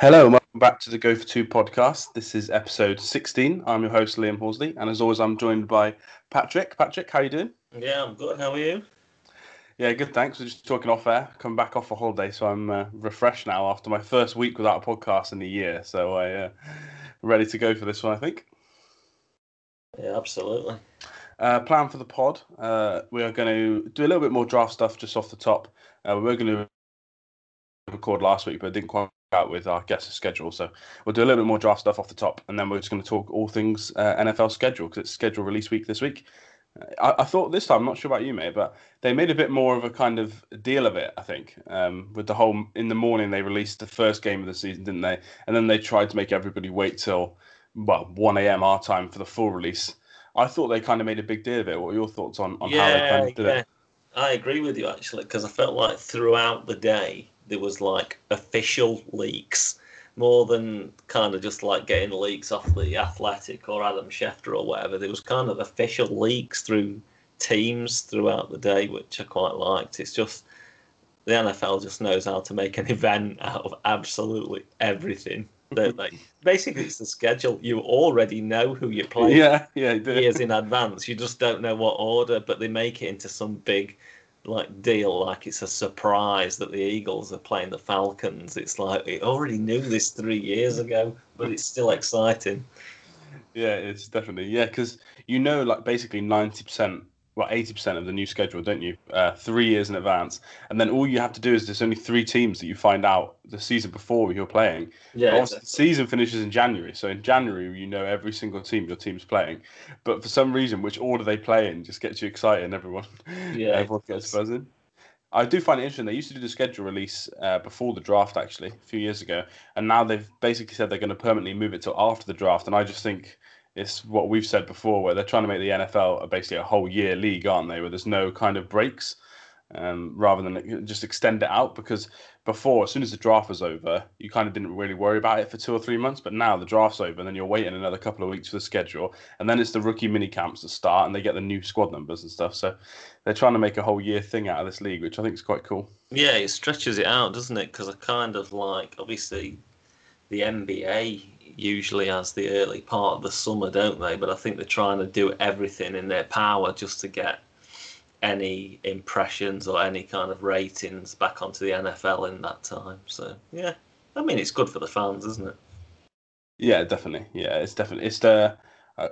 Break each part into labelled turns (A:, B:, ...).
A: Hello, and welcome back to the Go for Two podcast. This is episode 16. I'm your host, Liam Horsley, and as always, I'm joined by Patrick. Patrick, how you doing?
B: Yeah, I'm good. How are you?
A: Yeah, good. Thanks. We're just talking off air. Come back off a holiday, so I'm uh, refreshed now after my first week without a podcast in a year. So I uh, ready to go for this one. I think.
B: Yeah, absolutely.
A: Uh, plan for the pod. Uh, we are going to do a little bit more draft stuff just off the top. Uh, we were going to record last week, but didn't quite out with our guest schedule. So we'll do a little bit more draft stuff off the top, and then we're just going to talk all things uh, NFL schedule because it's schedule release week this week. I, I, thought this time, I'm not sure about you, mate, but they made a bit more of a kind of deal of it. I think um, with the whole in the morning they released the first game of the season, didn't they? And then they tried to make everybody wait till well 1 a.m. our time for the full release. I thought they kind of made a big deal of it. What are your thoughts on, on
B: yeah,
A: how they kind of did
B: yeah.
A: it?
B: I agree with you actually because I felt like throughout the day there was like official leaks more than kind of just like getting leaks off the Athletic or Adam Schefter or whatever. There was kind of official leaks through teams throughout the day, which I quite liked. It's just the NFL just knows how to make an event out of absolutely everything. Don't they? Basically, it's the schedule. You already know who you're playing
A: Yeah, yeah,
B: years in advance. You just don't know what order, but they make it into some big like deal like it's a surprise that the Eagles are playing the Falcons. It's like we already knew this three years ago, but it's still exciting.
A: Yeah, it's definitely yeah because you know like basically ninety percent, well eighty percent of the new schedule, don't you? Uh, three years in advance, and then all you have to do is there's only three teams that you find out the season before you're playing.
B: Yeah,
A: Obviously, the season finishes in January, so in January you know every single team your team's playing. But for some reason, which order they play in just gets you excited, and everyone,
B: Yeah,
A: everyone gets buzzing. I do find it interesting. They used to do the schedule release uh, before the draft, actually, a few years ago, and now they've basically said they're going to permanently move it till after the draft. And I just think it's what we've said before, where they're trying to make the NFL basically a whole year league, aren't they? Where there's no kind of breaks, um, rather than just extend it out. Because before, as soon as the draft was over, you kind of didn't really worry about it for two or three months. But now the draft's over, and then you're waiting another couple of weeks for the schedule, and then it's the rookie mini camps that start, and they get the new squad numbers and stuff. So they're trying to make a whole year thing out of this league, which I think is quite cool.
B: Yeah, it stretches it out, doesn't it? Because I kind of like obviously the NBA usually as the early part of the summer, don't they? But I think they're trying to do everything in their power just to get any impressions or any kind of ratings back onto the NFL in that time. So yeah, I mean it's good for the fans, isn't it?
A: Yeah, definitely. Yeah, it's definitely it's the. Uh,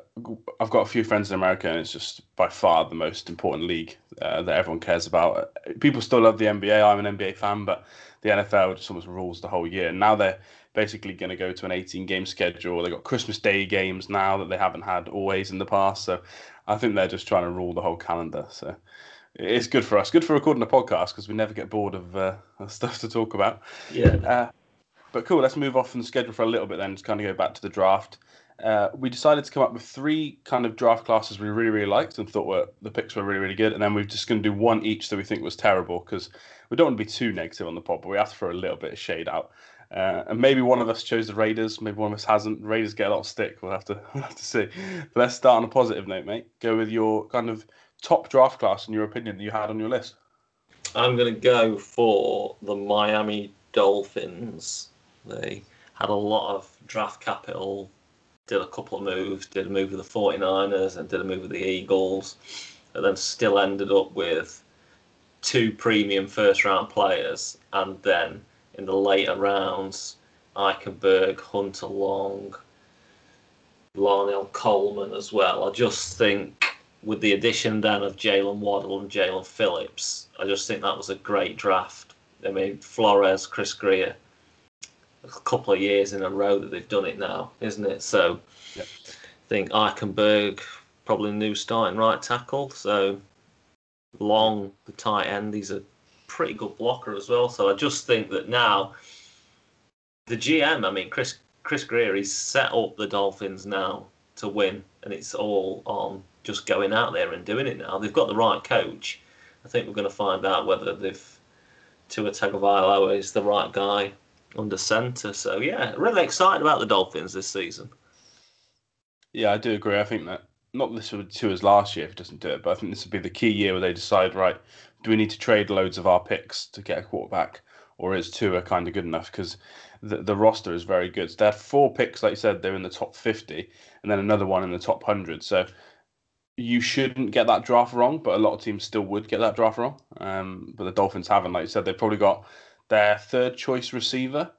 A: I've got a few friends in America, and it's just by far the most important league uh, that everyone cares about. People still love the NBA. I'm an NBA fan, but the NFL just almost rules the whole year. And now they're basically going to go to an 18 game schedule. They've got Christmas Day games now that they haven't had always in the past. So I think they're just trying to rule the whole calendar. So it's good for us. Good for recording a podcast because we never get bored of uh, stuff to talk about.
B: Yeah.
A: Uh, but cool, let's move off from the schedule for a little bit then, just kind of go back to the draft. Uh, we decided to come up with three kind of draft classes we really, really liked and thought were the picks were really, really good. And then we're just going to do one each that we think was terrible because we don't want to be too negative on the pod, but we have to throw a little bit of shade out. Uh, and maybe one of us chose the Raiders, maybe one of us hasn't. Raiders get a lot of stick. We'll have to, we'll have to see. But let's start on a positive note, mate. Go with your kind of top draft class in your opinion that you had on your list.
B: I'm going to go for the Miami Dolphins. They had a lot of draft capital, did a couple of moves, did a move with the 49ers and did a move with the Eagles, and then still ended up with two premium first round players. And then in the later rounds, Eichenberg, Hunter Long, Larnel Coleman as well. I just think with the addition then of Jaylen Waddle and Jaelan Phillips, I just think that was a great draft. I mean, Flores, Chris Grier, a couple of years in a row that they've done it now, isn't it? So
A: Yep.
B: I think Eichenberg, probably new starting right tackle. So Long, the tight end, he's a pretty good blocker as well. So I just think that now the GM, I mean, Chris Chris Grier, he's set up the Dolphins now to win, and it's all on just going out there and doing it now. They've got the right coach. I think we're going to find out whether they've Tua Tagovailoa is the right guy under centre. So yeah, really excited about the Dolphins this season.
A: Yeah, I do agree. I think that not this would to us last year if it doesn't do it, but I think this would be the key year where they decide, right, do we need to trade loads of our picks to get a quarterback, or is Tua kind of good enough? Because the, the roster is very good. So they had four picks, like you said, they're in the top 50, and then another one in the top 100. So you shouldn't get that draft wrong, but a lot of teams still would get that draft wrong. Um, but the Dolphins haven't. Like you said, they've probably got their third choice receiver,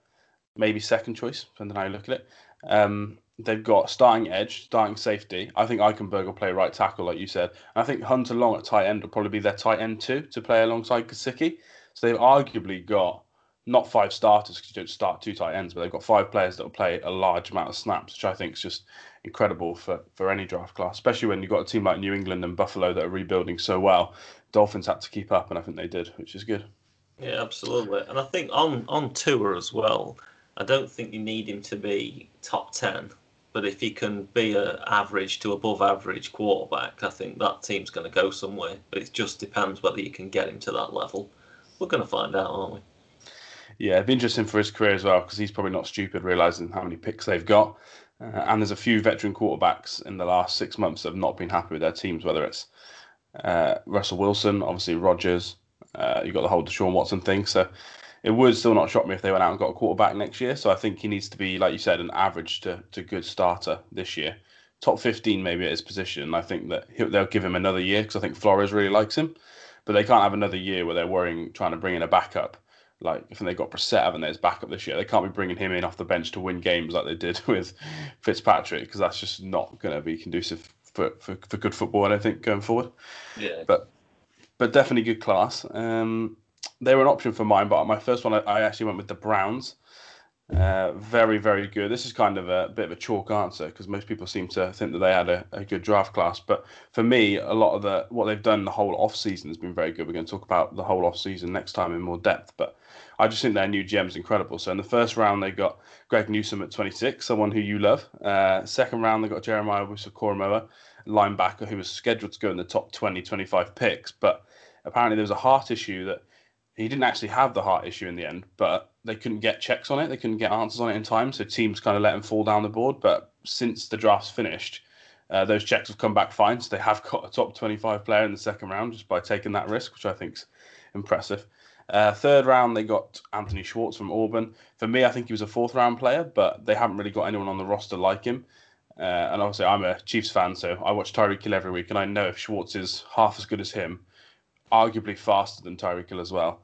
A: maybe second choice, depending on how you look at it. Um, they've got starting edge, starting safety. I think Eichenberg will play right tackle, like you said. And I think Hunter Long at tight end will probably be their tight end too to play alongside Gesicki. So they've arguably got not five starters because you don't start two tight ends, but they've got five players that will play a large amount of snaps, which I think is just incredible for, for any draft class, especially when you've got a team like New England and Buffalo that are rebuilding so well. Dolphins had to keep up, and I think they did, which is good.
B: Yeah, absolutely. And I think on on Tua as well, I don't think you need him to be top ten, but if he can be a average to above average quarterback, I think that team's going to go somewhere. But it just depends whether you can get him to that level. We're going to find out, aren't we?
A: Yeah, it'd be interesting for his career as well because he's probably not stupid realizing how many picks they've got. Uh, and there's a few veteran quarterbacks in the last six months that have not been happy with their teams, whether it's uh, Russell Wilson, obviously Rodgers, uh, you've got the whole Deshaun Watson thing. So it would still not shock me if they went out and got a quarterback next year. So I think he needs to be, like you said, an average to, to good starter this year. Top 15 maybe at his position. I think that they'll give him another year because I think Flores really likes him. But they can't have another year where they're worrying trying to bring in a backup like if they got Brissett haven't they as backup this year, they can't be bringing him in off the bench to win games like they did with Fitzpatrick because that's just not going to be conducive for, for, for good football. I don't think going forward.
B: Yeah.
A: But but definitely good class. Um, they were an option for mine, but my first one I, actually went with the Browns. Uh, very, very good. This is kind of a bit of a chalk answer because most people seem to think that they had a, a, good draft class. But for me, a lot of the what they've done the whole off season has been very good. We're going to talk about the whole off season next time in more depth. But I just think their new GM's incredible. So in the first round, they got Greg Newsome at 26, someone who you love. Uh, second round, they got Jeremiah Owusu-Koramoah, linebacker, who was scheduled to go in the top 20, 25 picks. But apparently there was a heart issue that he didn't actually have the heart issue in the end, but they couldn't get checks on it. They couldn't get answers on it in time. So teams kind of let him fall down the board. But since the draft's finished, uh, those checks have come back fine. So they have got a top 25 player in the second round just by taking that risk, which I think is impressive. Uh, third round, they got Anthony Schwartz from Auburn. For me, I think he was a fourth round player, but they haven't really got anyone on the roster like him. Uh, and obviously, I'm a Chiefs fan, so I watch Tyreek Hill every week, and I know if Schwartz is half as good as him, arguably faster than Tyreek Hill as well,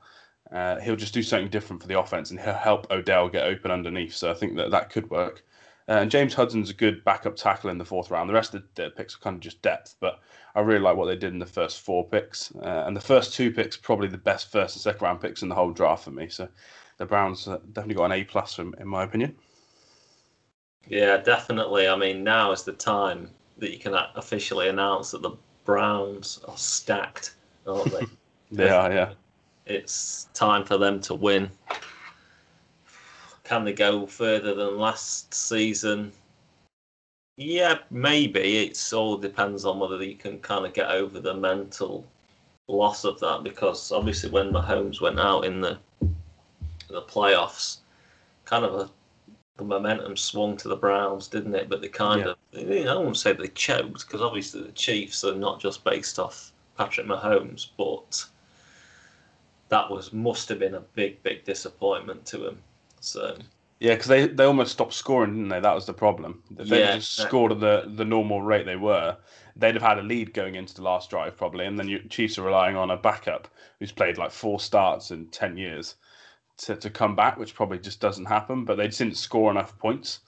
A: uh, he'll just do something different for the offense, and he'll help Odell get open underneath. So I think that that could work. Uh, and James Hudson's a good backup tackle in the fourth round. The rest of the picks are kind of just depth, but I really like what they did in the first four picks. Uh, and the first two picks, probably the best first and second round picks in the whole draft for me. So the Browns uh, definitely got an A plus in, in my opinion.
B: Yeah, definitely. I mean, now is the time that you can officially announce that the Browns are stacked, aren't they?
A: they are, yeah.
B: It's time for them to win. Can they go further than last season? Yeah, maybe. It's all depends on whether you can kind of get over the mental loss of that because obviously when Mahomes went out in the the playoffs, kind of a, the momentum swung to the Browns, didn't it? But they kind yeah. of, you know, I won't say they choked because obviously the Chiefs are not just based off Patrick Mahomes, but that was must have been a big, big disappointment to him. So
A: yeah, because they, they almost stopped scoring, didn't they? That was the problem. If they yeah, just scored at the, the normal rate they were, they'd have had a lead going into the last drive probably, and then you, Chiefs are relying on a backup who's played like four starts in ten years to, to come back, which probably just doesn't happen. But they didn't score enough points,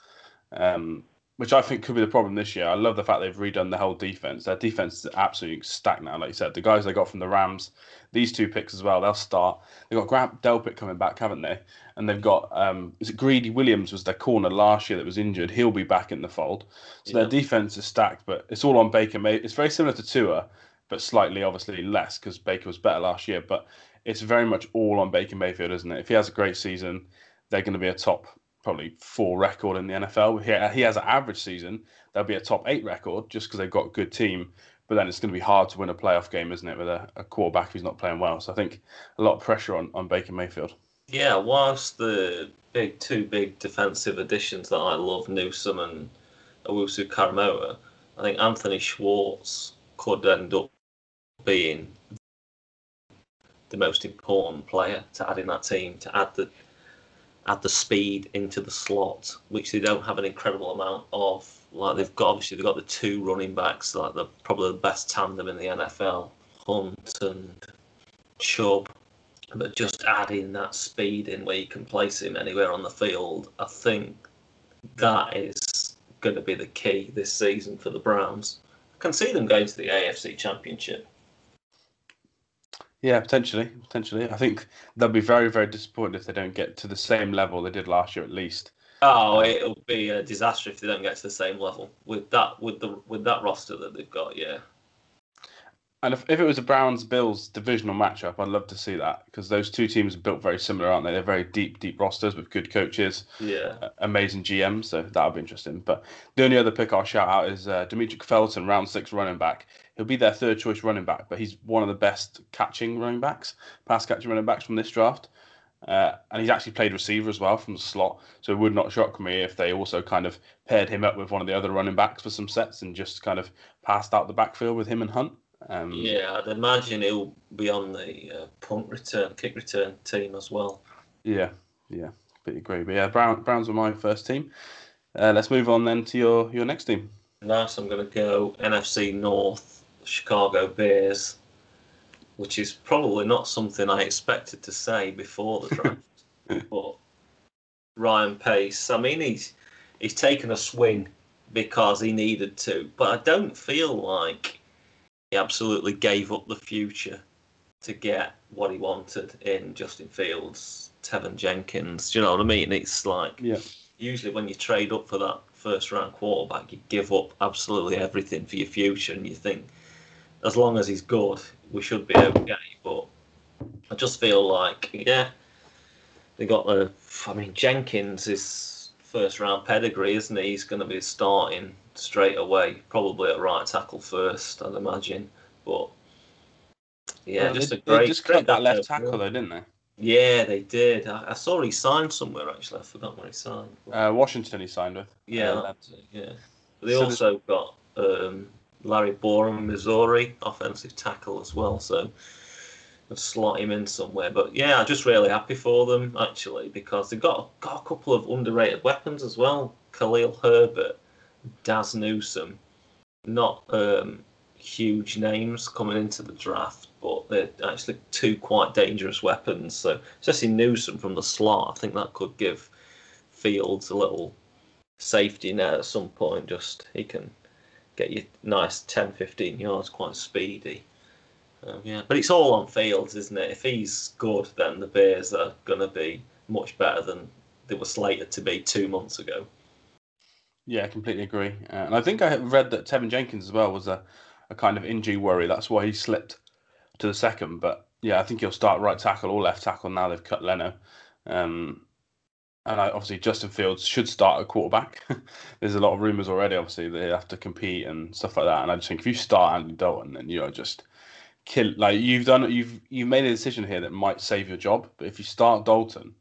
A: um, which I think could be the problem this year. I love the fact they've redone the whole defense. Their defense is absolutely stacked now, like you said. The guys they got from the Rams, these two picks as well, they'll start. They've got Grant Delpit coming back, haven't they? and they've got um, is it Greedy Williams was their corner last year that was injured. He'll be back in the fold. So yeah. their defense is stacked, but it's all on Baker. Mayfield. It's very similar to Tua, but slightly obviously less because Baker was better last year. But it's very much all on Baker Mayfield, isn't it? If he has a great season, they're going to be a top probably four record in the NFL. He, he has an average season, they'll be a top eight record just because they've got a good team. But then it's going to be hard to win a playoff game, isn't it, with a, a quarterback who's not playing well? So I think a lot of pressure on, on Baker Mayfield.
B: Yeah, whilst the big two big defensive additions that I love, Newsome and Owusu-Koramoah, I think Anthony Schwartz could end up being the most important player to add in that team to add the add the speed into the slot, which they don't have an incredible amount of. Like they've got obviously they've got the two running backs, like the probably the best tandem in the NFL, Hunt and Chubb. But just adding that speed in where you can place him anywhere on the field, I think that is going to be the key this season for the Browns. I can see them going to the AFC Championship.
A: Yeah, potentially, potentially. I think they'll be very, very disappointed if they don't get to the same level they did last year, at least.
B: Oh, it'll be a disaster if they don't get to the same level with that with the with that roster that they've got. Yeah.
A: And if, if it was a Browns Bills divisional matchup, I'd love to see that because those two teams are built very similar, aren't they? They're very deep, deep rosters with good coaches,
B: Yeah.
A: uh, amazing GMs, so that'll be interesting. But the only other pick I'll shout out is uh, Demetric Felton, round six running back. He'll be their third choice running back, but he's one of the best catching running backs, pass catching running backs from this draft. Uh, and he's actually played receiver as well from the slot, so it would not shock me if they also kind of paired him up with one of the other running backs for some sets and just kind of passed out the backfield with him and Hunt. Um,
B: Yeah, I'd imagine he'll be on the uh, punt return, kick return team as well.
A: Yeah, yeah, completely agree. But yeah, Brown, Browns were my first team. Uh, let's move on then to your, your next team.
B: Nice. I'm going to go NFC North, Chicago Bears, which is probably not something I expected to say before the draft. but Ryan Pace, I mean, he's he's taken a swing because he needed to, but I don't feel like he absolutely gave up the future to get what he wanted in Justin Fields, Teven Jenkins. Do you know what I mean? It's like
A: Yeah.
B: usually when you trade up for that first round quarterback, you give up absolutely everything for your future, and you think, as long as he's good, we should be okay. But I just feel like, yeah, they got the. I mean, Jenkins is first round pedigree, isn't he? He's going to be starting straight away, probably at right tackle first, I'd imagine. But yeah,
A: Well,
B: just
A: they,
B: a great.
A: they just cut
B: great
A: that left tackle though, didn't they?
B: Yeah, they did. I, I saw he signed somewhere actually. I forgot where he signed.
A: Uh, Washington he signed with.
B: Yeah,
A: Uh,
B: yeah. But they
A: So
B: also got um, Larry Borom, Missouri, offensive tackle as well. So slot him in somewhere. But yeah, I'm just really happy for them actually because they've got got a couple of underrated weapons as well. Khalil Herbert, Dazz Newsome, not um, huge names coming into the draft, but they're actually two quite dangerous weapons. So especially Newsome from the slot, I think that could give Fields a little safety net at some point. Just he can get you nice 10, 15 yards, quite speedy. Um, yeah, but it's all on Fields, isn't it? If he's good, then the Bears are going to be much better than they were slated to be two months ago.
A: Yeah, I completely agree. Uh, and I think I read that Teven Jenkins as well was a, a kind of injury worry. That's why he slipped to the second. But yeah, I think he'll start right tackle or left tackle now they've cut Leno. Um, and obviously Justin Fields should start at quarterback. There's a lot of rumours already, obviously, they have to compete and stuff like that. And I just think if you start Andy Dalton, then you're just kill. Like you've done, you've you've made a decision here that might save your job. But if you start Dalton,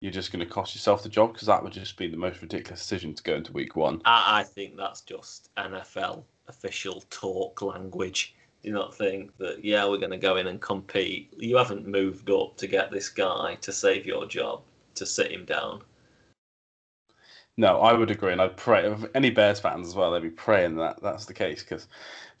A: you're just going to cost yourself the job because that would just be the most ridiculous decision to go into week one.
B: I, I think that's just NFL official talk language. Do you not think that, yeah, we're going to go in and compete? You haven't moved up to get this guy to save your job, to sit him down.
A: No, I would agree, and I'd pray. If any Bears fans as well, they'd be praying that that's the case because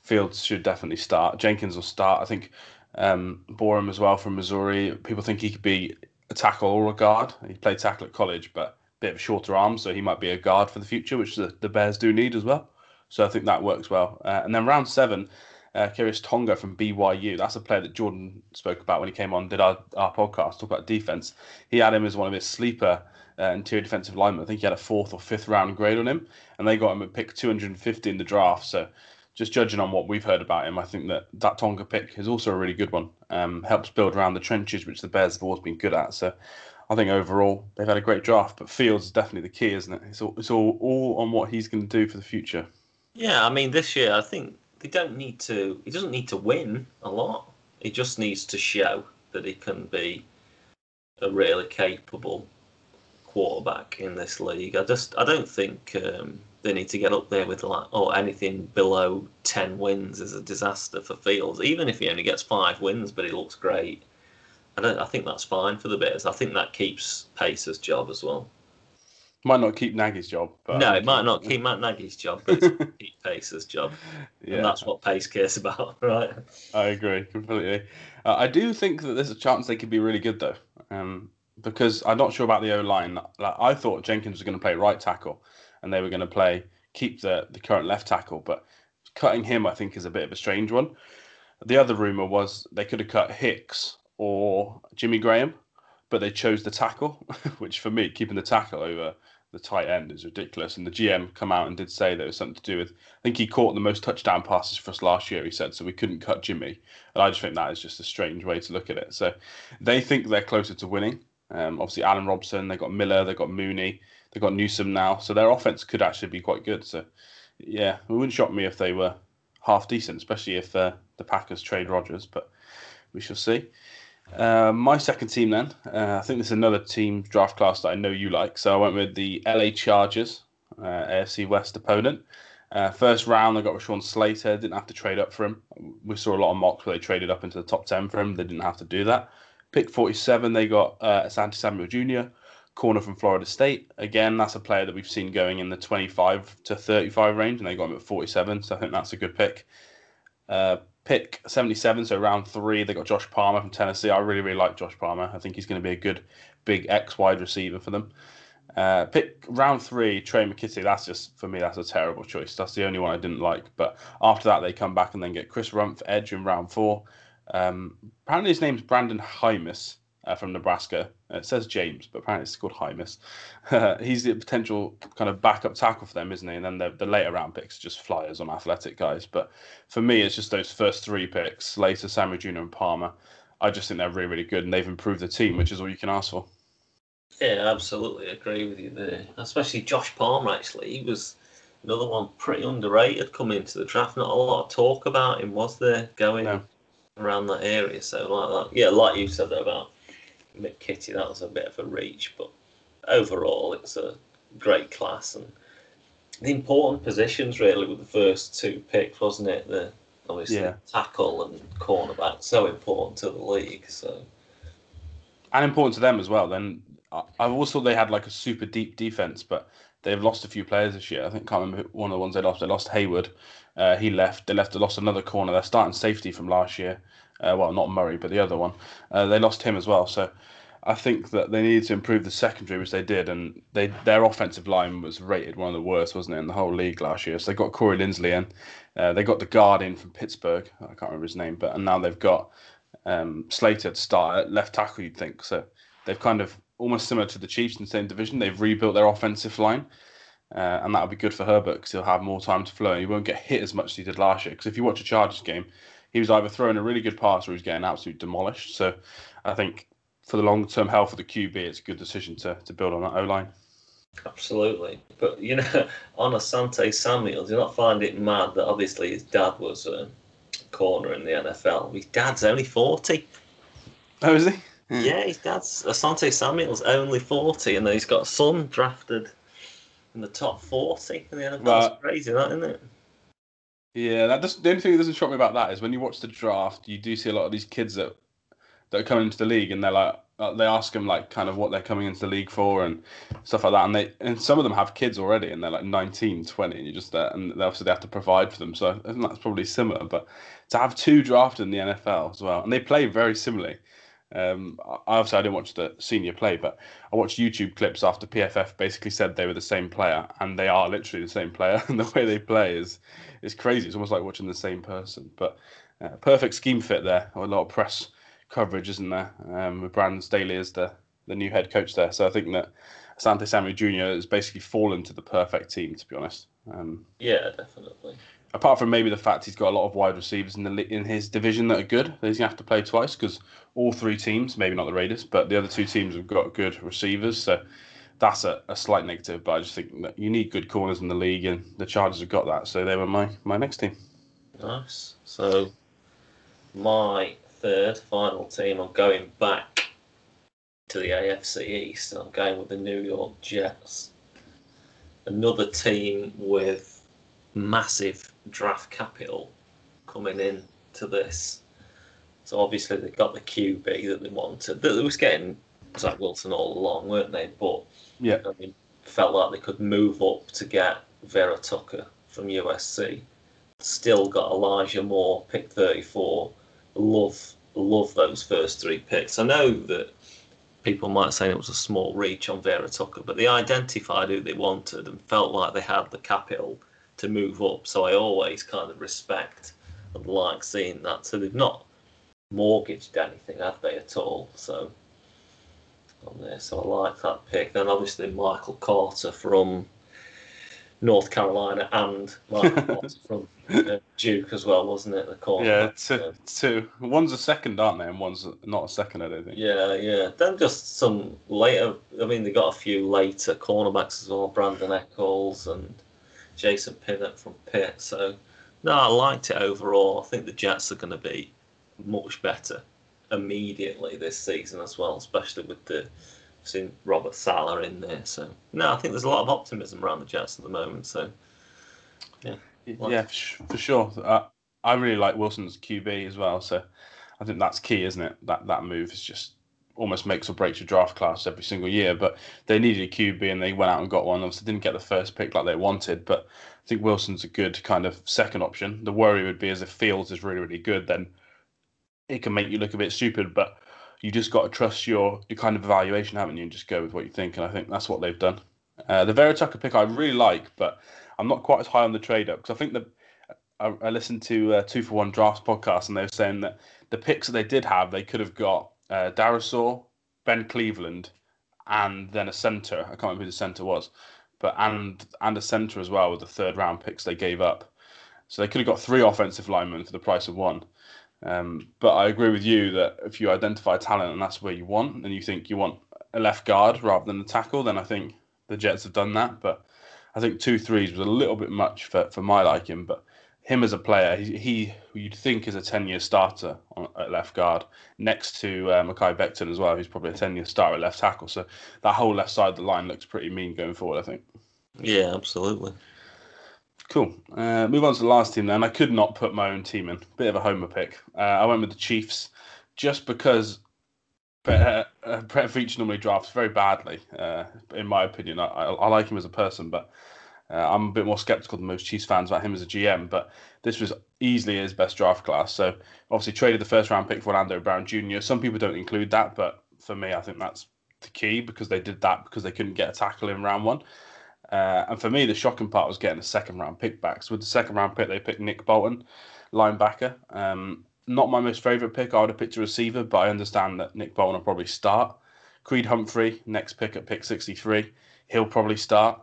A: Fields should definitely start. Jenkins will start. I think um, Borom as well from Missouri. People think he could be a tackle or a guard. He played tackle at college, but a bit of a shorter arm, so he might be a guard for the future, which the, the Bears do need as well. So I think that works well. Uh, and then round seven, uh, Khyiris Tonga from BYU. That's a player that Jordan spoke about when he came on, did our, our podcast, talk about defense. He had him as one of his sleeper uh, interior defensive linemen. I think he had a fourth or fifth round grade on him, and they got him at pick 250 in the draft. So just judging on what we've heard about him, I think that that Tonga pick is also a really good one. Um, helps build around the trenches, which the Bears have always been good at. So I think overall they've had a great draft, but Fields is definitely the key, isn't it? It's all, it's all, all on what he's going to do for the future.
B: Yeah, I mean, this year I think they don't need to. He doesn't need to win a lot. He just needs to show that he can be a really capable quarterback in this league. I just I don't think um, they need to get up there with like oh anything below ten wins is a disaster for Fields. Even if he only gets five wins, but he looks great. I don't. I think that's fine for the Bears. I think that keeps Pace's job as well.
A: Might not keep Nagy's job. But
B: no, it might not keep Matt Nagy's job, but it's keep Pace's job. Yeah. And that's what Pace cares about, right?
A: I agree completely. Uh, I do think that there's a chance they could be really good though, um, because I'm not sure about the O line. Like, I thought Jenkins was going to play right tackle, and they were going to play keep the the current left tackle, but cutting him I think is a bit of a strange one. The other rumor was they could have cut Hicks or Jimmy Graham, but they chose the tackle, which for me, keeping the tackle over the tight end is ridiculous. And the GM come out and did say there was something to do with. I think he caught the most touchdown passes for us last year. He said so we couldn't cut Jimmy, and I just think that is just a strange way to look at it. So they think they're closer to winning. Um, obviously, Allen Robinson, they've got Miller, they've got Mooney, they've got Newsome now, so their offense could actually be quite good. So yeah, it wouldn't shock me if they were half decent, especially if uh, the Packers trade Rodgers. but we shall see. Uh, my second team, then, uh, I think there's another team draft class that I know you like. So I went with the LA Chargers, uh, AFC West opponent. Uh, first round, I got Rashawn Slater. Didn't have to trade up for him. We saw a lot of mocks where they traded up into the top 10 for him. They didn't have to do that. Pick 47, they got uh, Asante Samuel Jr., corner from Florida State. Again, that's a player that we've seen going in the 25 to 35 range, and they got him at 47. So I think that's a good pick. Pick 77, so round three, they got Josh Palmer from Tennessee. I really, really like Josh Palmer. I think he's going to be a good big X wide receiver for them. Uh, pick round three, Trey McKitty. That's just for me. That's a terrible choice. That's the only one I didn't like. But after that, they come back and then get Chris Rumph edge in round four. Um, apparently, his name's Brandon Hymus uh, from Nebraska. It says James, but apparently it's called Hymus. he's the potential kind of backup tackle for them, isn't he? And then the, the later round picks are just flyers on athletic guys. But for me, it's just those first three picks, Slater, Samuel Jr., and Palmer. I just think they're really, really good, and they've improved the team, which is all you can ask for.
B: Yeah, absolutely agree with you there. Especially Josh Palmer, actually. He was another one pretty underrated coming into the draft. Not a lot of talk about him, was there, going no. around that area? So, like that. Yeah, like you said about McKitty, that was a bit of a reach, but overall, it's a great class and the important positions really with the first two picks, wasn't it? The obviously yeah. tackle and cornerback, so important to the league. So
A: and important to them as well. Then I also thought they had like a super deep defense, but they've lost a few players this year. I think I can't remember one of the ones they lost. They lost Hayward. Uh, he left. They left. They lost another corner. They're starting safety from last year. Uh, well, not Murray, but the other one. Uh, they lost him as well. So I think that they needed to improve the secondary, which they did, and they their offensive line was rated one of the worst, wasn't it, in the whole league last year. So they got Corey Linsley in. Uh, they got the guard in from Pittsburgh. I can't remember his name, but and now they've got um, Slater to start at left tackle. You'd think so. They've kind of almost similar to the Chiefs in the same division. They've rebuilt their offensive line. Uh, and that'll be good for Herbert because he'll have more time to flow and he won't get hit as much as he did last year. Because if you watch a Chargers game, he was either throwing a really good pass or he was getting absolutely demolished. So I think for the long term health of the QB, it's a good decision to, to build on that O line.
B: Absolutely. But, you know, on Asante Samuel, do you not find it mad that obviously his dad was a corner in the NFL? His dad's only 40.
A: Oh, is he? Hmm.
B: Yeah, his dad's Asante Samuel's only 40, and then he's got a son drafted in the top 40 in the NFL. That's crazy, that, isn't it?
A: Yeah, that does, the only thing that doesn't shock me about that is when you watch the draft, you do see a lot of these kids that that are coming into the league, and they're like, uh, they ask them like kind of what they're coming into the league for and stuff like that, and they and some of them have kids already, and they're like 19, 20, and you just there, and they obviously they have to provide for them. So I think that's probably similar, but to have two drafted in the NFL as well, and they play very similarly. Um, obviously, I didn't watch the senior play, but I watched YouTube clips after PFF basically said they were the same player, and they are literally the same player. And the way they play is is crazy. It's almost like watching the same person. But uh, perfect scheme fit there. A lot of press coverage, isn't there? Um, with Brandon Staley as the the new head coach there. So I think that Asante Samuel Jr. has basically fallen to the perfect team, to be honest. Um,
B: yeah, definitely
A: apart from maybe the fact he's got a lot of wide receivers in the in his division that are good, he's gonna have to play twice because all three teams, maybe not the Raiders, but the other two teams have got good receivers. So that's a, a slight negative. But I just think that you need good corners in the league, and the Chargers have got that. So they were my my next team.
B: Nice. So my third final team, I'm going back to the AFC East. I'm going with the New York Jets. Another team with massive draft capital coming in to this. So obviously they got the QB that they wanted. They was getting Zach Wilson all along, weren't they? But
A: Yeah.
B: I mean, felt like they could move up to get Vera Tucker from USC. Still got Elijah Moore, pick 34. Love, love those first three picks. I know that people might say it was a small reach on Vera Tucker, but they identified who they wanted and felt like they had the capital to move up. So I always kind of respect and like seeing that. So they've not mortgaged anything, have they, at all? So on there. So I like that pick. Then obviously Michael Carter from North Carolina and Michael Carter from uh, Duke as well, wasn't it? The corner.
A: Yeah, two, two. One's a second, aren't they? And one's not a second, I don't think.
B: Yeah, yeah. Then just some later. I mean, they got a few later cornerbacks as well. Brandin Echols and Jason Pinnock from Pitt. So no, I liked it overall. I think the Jets are going to be much better immediately this season as well, especially with the seeing Robert Saleh in there. So no, I think there's a lot of optimism around the Jets at the moment. So
A: Yeah, for, sh- for sure. I really like Wilson's QB as well, so I think that's key, isn't it? That that move is just almost makes or breaks your draft class every single year. But they needed a QB and they went out and got one. Obviously, didn't get the first pick like they wanted, but I think Wilson's a good kind of second option. The worry would be as if Fields is really really good, then it can make you look a bit stupid. But you just got to trust your your kind of evaluation, haven't you, and just go with what you think. And I think that's what they've done. Uh, the Vera Tucker pick I really like, but I'm not quite as high on the trade up because I think that I, I listened to uh, Two for One Drafts podcast and they were saying that the picks that they did have, they could have got uh, Darrisaw, Ben Cleveland, and then a center. I can't remember who the center was, but and and a center as well with the third round picks they gave up. So they could have got three offensive linemen for the price of one. Um, but I agree with you that if you identify talent and that's where you want, and you think you want a left guard rather than a tackle, then I think the Jets have done that. But I think two threes was a little bit much for, for my liking. But him as a player, he, he you'd think is a ten year starter on, at left guard, next to uh, Mekhi Becton as well, who's probably a ten year starter at left tackle. So that whole left side of the line looks pretty mean going forward. I think.
B: yeah, absolutely.
A: Cool. Uh, move on to the last team then. I could not put my own team in. Bit of a homer pick. Uh, I went with the Chiefs just because Brett, uh, Veach normally drafts very badly, uh, in my opinion. I, I, I like him as a person, but uh, I'm a bit more skeptical than most Chiefs fans about him as a GM. But this was easily his best draft class. So obviously traded the first round pick for Orlando Brown Jr. Some people don't include that, but for me, I think that's the key because they did that because they couldn't get a tackle in round one. Uh, and for me, the shocking part was getting a second round pick back. So with the second round pick, they picked Nick Bolton, linebacker. Um, not my most favourite pick. I would have picked a receiver, but I understand that Nick Bolton will probably start. Creed Humphrey, next pick at pick 63, he'll probably start.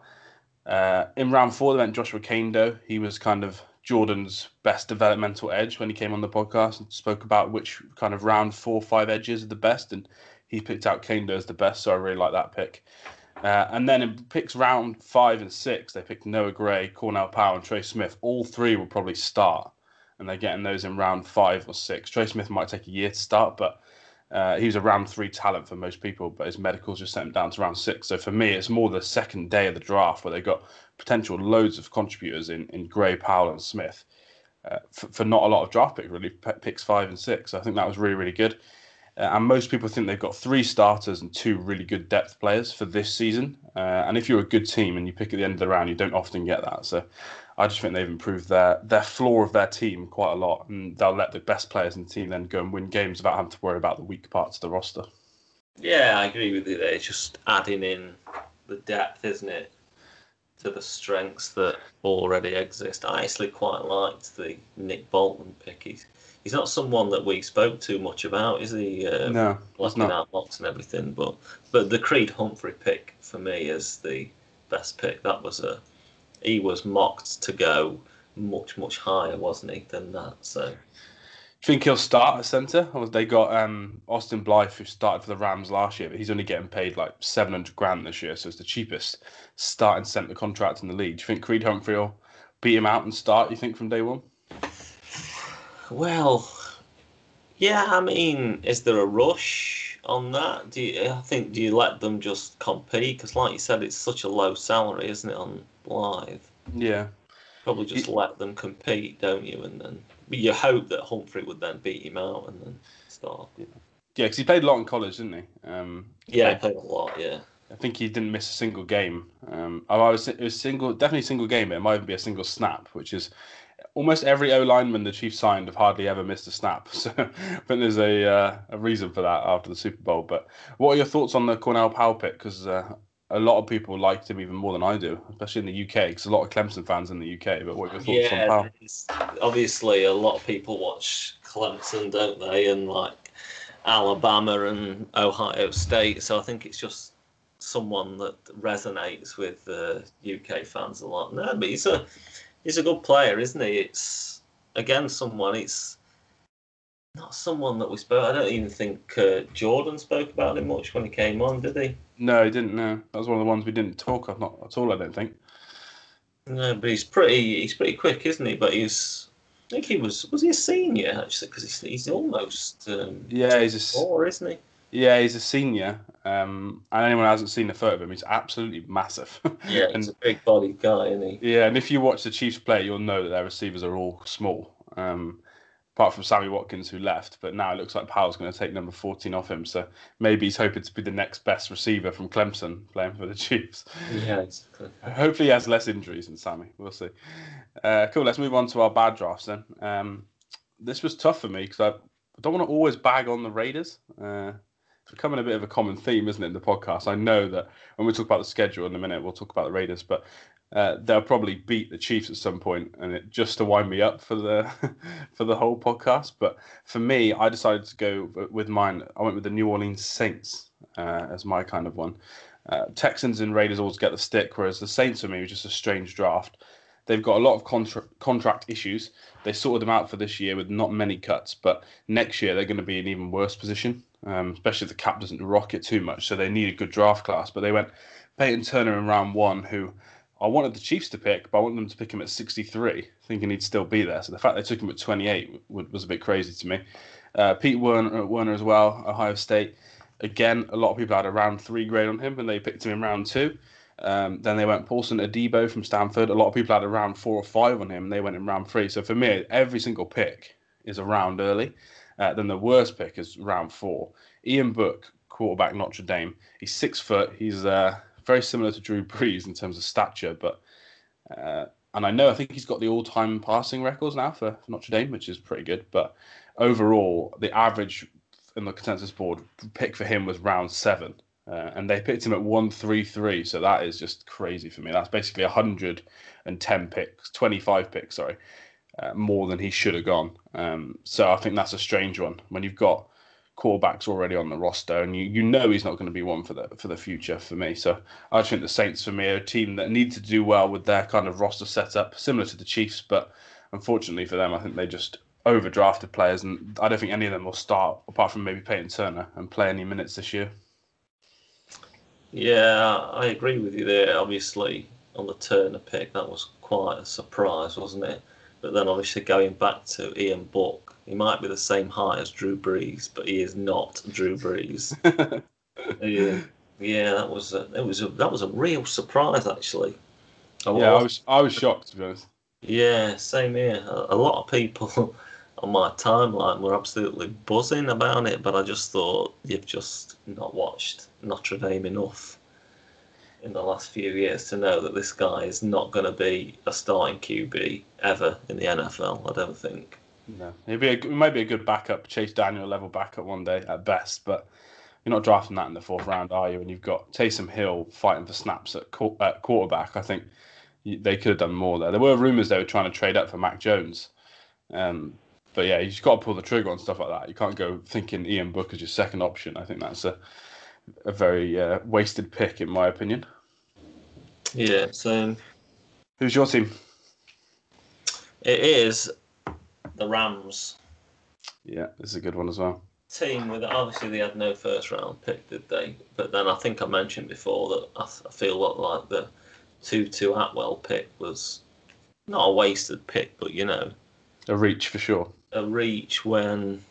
A: Uh, in round four, they went Joshua Kaindoh. He was kind of Jordan's best developmental edge when he came on the podcast and spoke about which kind of round four, five edges are the best. And he picked out Kaindoh as the best, so I really like that pick. Uh, and then in picks round five and six, they picked Noah Gray, Cornell Powell, and Trey Smith. All three will probably start, and they're getting those in round five or six. Trey Smith might take a year to start, but uh, he was a round three talent for most people, but his medicals just sent him down to round six. So for me, it's more the second day of the draft where they got potential loads of contributors in, in Gray, Powell, and Smith uh, for, for not a lot of draft picks, really, picks five and six. So I think that was really, really good. Uh, and most people think they've got three starters and two really good depth players for this season. Uh, and if you're a good team and you pick at the end of the round, you don't often get that. So I just think they've improved their their floor of their team quite a lot, and they'll let the best players in the team then go and win games without having to worry about the weak parts of the roster.
B: Yeah, I agree with you there. It's just adding in the depth, isn't it, to the strengths that already exist. I actually quite liked the Nick Bolton pick. He's, he's not someone that we spoke too much about, is he? Um,
A: No, not.
B: out blocks and everything. But but the Creed Humphrey pick for me is the best pick. That was a he was mocked to go much much higher, wasn't he, than that? So
A: think he'll start at centre? They got um, Austin Blythe, who started for the Rams last year, but he's only getting paid like 700 grand this year, so it's the cheapest starting centre contract in the league. Do you think Creed Humphrey will beat him out and start, you think, from day one?
B: Well, yeah. I mean, is there a rush on that? Do you? I think do you let them just compete? Because, like you said, it's such a low salary, isn't it, on Blythe?
A: Yeah.
B: Probably just let them compete, don't you? And then you hope that Humphrey would then beat him out and then start.
A: Yeah, because he played a lot in college, didn't he? Um,
B: Yeah, he played a lot. Yeah.
A: I think he didn't miss a single game. Um, I was it was single, definitely single game. But it might even be a single snap, which is almost every O lineman the Chiefs signed have hardly ever missed a snap. So I think there's a uh, a reason for that after the Super Bowl. But what are your thoughts on the Cornell Powell pick? Because uh, a lot of people liked him even more than I do, especially in the UK. Because a lot of Clemson fans in the UK. But what are your thoughts on
B: Yeah,
A: Powell?
B: obviously a lot of people watch Clemson, don't they? And like Alabama and Ohio State. So I think it's just someone that resonates with uh, UK fans a lot. No, but he's a he's a good player, isn't he? It's again someone. It's not someone that we spoke. I don't even think uh, Jordan spoke about him much when he came on, did he?
A: No, he didn't. No, that was one of the ones we didn't talk of, not at all. I don't think.
B: No, but he's pretty. He's pretty quick, isn't he? But he's. I think he was. Was he a senior actually? Because he's, he's almost. Um,
A: Yeah, he's a
B: four, isn't he?
A: Yeah, he's a senior. Um, and anyone who hasn't seen the photo of him, he's absolutely massive.
B: Yeah,
A: and
B: he's a big bodied guy, isn't he?
A: yeah, and if you watch the Chiefs play, you'll know that their receivers are all small. Um, apart from Sammy Watkins who left, but now it looks like Powell's going to take number 14 off him. So maybe he's hoping to be the next best receiver from Clemson playing for the Chiefs.
B: Yeah, exactly.
A: Hopefully he has less injuries than Sammy. We'll see. Uh, cool. Let's move on to our bad drafts then. Um, this was tough for me because I don't want to always bag on the Raiders. Uh, it's becoming a bit of a common theme, isn't it, in the podcast? I know that when we talk about the schedule in a minute, we'll talk about the Raiders, but uh, they'll probably beat the Chiefs at some point, and it just to wind me up for the for the whole podcast. But for me, I decided to go with mine. I went with the New Orleans Saints uh, as my kind of one. Uh, Texans and Raiders always get the stick, whereas the Saints for me was just a strange draft. They've got a lot of contra- contract issues. They sorted them out for this year with not many cuts, but next year they're going to be in even worse position, um, especially if the cap doesn't rocket too much. So they need a good draft class. But they went Peyton Turner in round one, who I wanted the Chiefs to pick, but I wanted them to pick him at 63, thinking he'd still be there. So the fact they took him at 28 w- was a bit crazy to me. Uh, Pete Werner, Werner as well, Ohio State. Again, a lot of people had a round three grade on him, and they picked him in round two. Um, then they went Paulson Adebo from Stanford. A lot of people had a round four or five on him, and they went in round three. So for me, every single pick is a round early. Uh, then the worst pick is round four. Ian Book, quarterback Notre Dame. He's six foot. He's uh, very similar to Drew Brees in terms of stature, but uh, and I know I think he's got the all-time passing records now for, Notre Dame, which is pretty good. But overall, the average in the consensus board pick for him was round seven. Uh, and they picked him at 133, so that is just crazy for me. That's basically 110 picks, 25 picks, sorry, uh, more than he should have gone. Um, so I think that's a strange one when you've got quarterbacks already on the roster, and you, you know he's not going to be one for the for the future for me. So I think the Saints for me are a team that need to do well with their kind of roster setup, similar to the Chiefs, but unfortunately for them, I think they just overdrafted players, and I don't think any of them will start apart from maybe Peyton Turner and play any minutes this year.
B: Yeah, I agree with you there. Obviously, on the Turner pick, that was quite a surprise, wasn't it? But then, obviously, going back to Ian Book, he might be the same height as Drew Brees, but he is not Drew Brees. yeah, yeah, that was a, it was a, that was a real surprise, actually. I
A: yeah, I
B: was-
A: I was shocked to be honest.
B: yeah, same here. A, a lot of people on my timeline were absolutely buzzing about it, but I just thought you've just not watched Notre Dame enough in the last few years to know that this guy is not going to be a starting QB ever in the NFL. I don't think.
A: No, he'd be a, he might be a good backup, Chase Daniel level backup one day at best, but you're not drafting that in the fourth round, are you? And you've got Taysom Hill fighting for snaps at, qu- at quarterback. I think they could have done more there. There were rumors they were trying to trade up for Mac Jones, um, but yeah, you've got to pull the trigger on stuff like that. You can't go thinking Ian Book is your second option. I think that's a a very uh, wasted pick in my opinion.
B: Yeah, so
A: Who's your team?
B: it is the Rams
A: Yeah, this is a good one as well.
B: team with obviously they had no first round pick, did they? But then I think I mentioned before that I, I feel like the Tutu Atwell pick was not a wasted pick, but you know
A: A reach for sure.
B: a reach when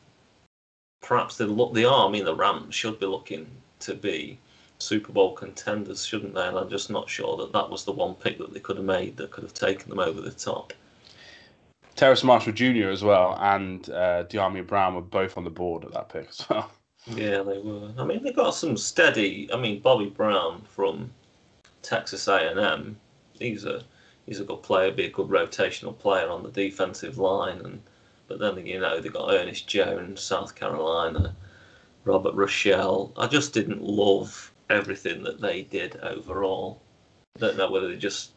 B: perhaps they look they are. I the Rams should be looking to be Super Bowl contenders, shouldn't they? And I'm just not sure that that was the one pick that they could have made that could have taken them over the top.
A: Terrace Marshall Jr. as well and uh, Brown were both on the board at that pick as well.
B: Yeah, they were. I mean, they got some steady. I mean, Bobby Brown from Texas A&M. He's a he's a good player, be a good rotational player on the defensive line, and but then you know they got Ernest Jones, South Carolina, Robert Rochell. I just didn't love everything that they did overall. I don't know whether they just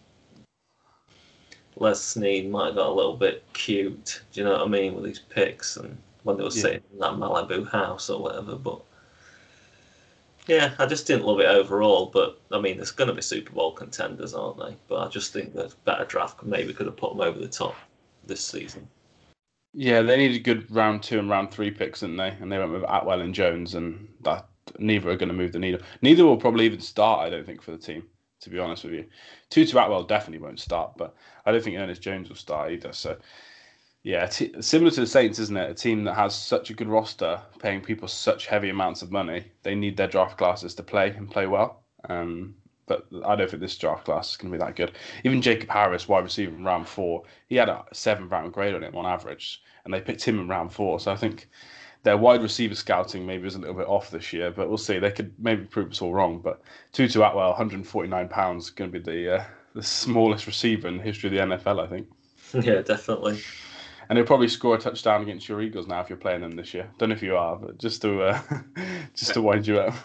B: Les Snead might have got a little bit cute. Do you know what I mean with these picks and when they were
A: Yeah.
B: sitting in that Malibu house or whatever, but. Yeah, I just didn't love it overall, but I mean, there's going to be Super Bowl contenders, aren't they? But I just think that better draft maybe could have put them over the top this season.
A: Yeah, they needed good round two and round three picks, didn't they? And they went with Atwell and Jones, and that neither are going to move the needle. Neither will probably even start, I don't think, for the team. To be honest with you, Tutu Atwell definitely won't start, but I don't think Ernest Jones will start either. So, yeah, t- similar to the Saints, isn't it? A team that has such a good roster, paying people such heavy amounts of money, they need their draft classes to play and play well. Um, but I don't think this draft class is going to be that good. Even Jacob Harris, wide receiver in round four, he had a seven round grade on him on average, and they picked him in round four. So I think their wide receiver scouting maybe is a little bit off this year, but we'll see. They could maybe prove us all wrong. But Tutu Atwell, 149 pounds, is going to be the uh, the smallest receiver in the history of the NFL, I think.
B: yeah, definitely.
A: And he'll probably score a touchdown against your Eagles now if you're playing them this year. Don't know if you are, but just to uh, just to wind you up.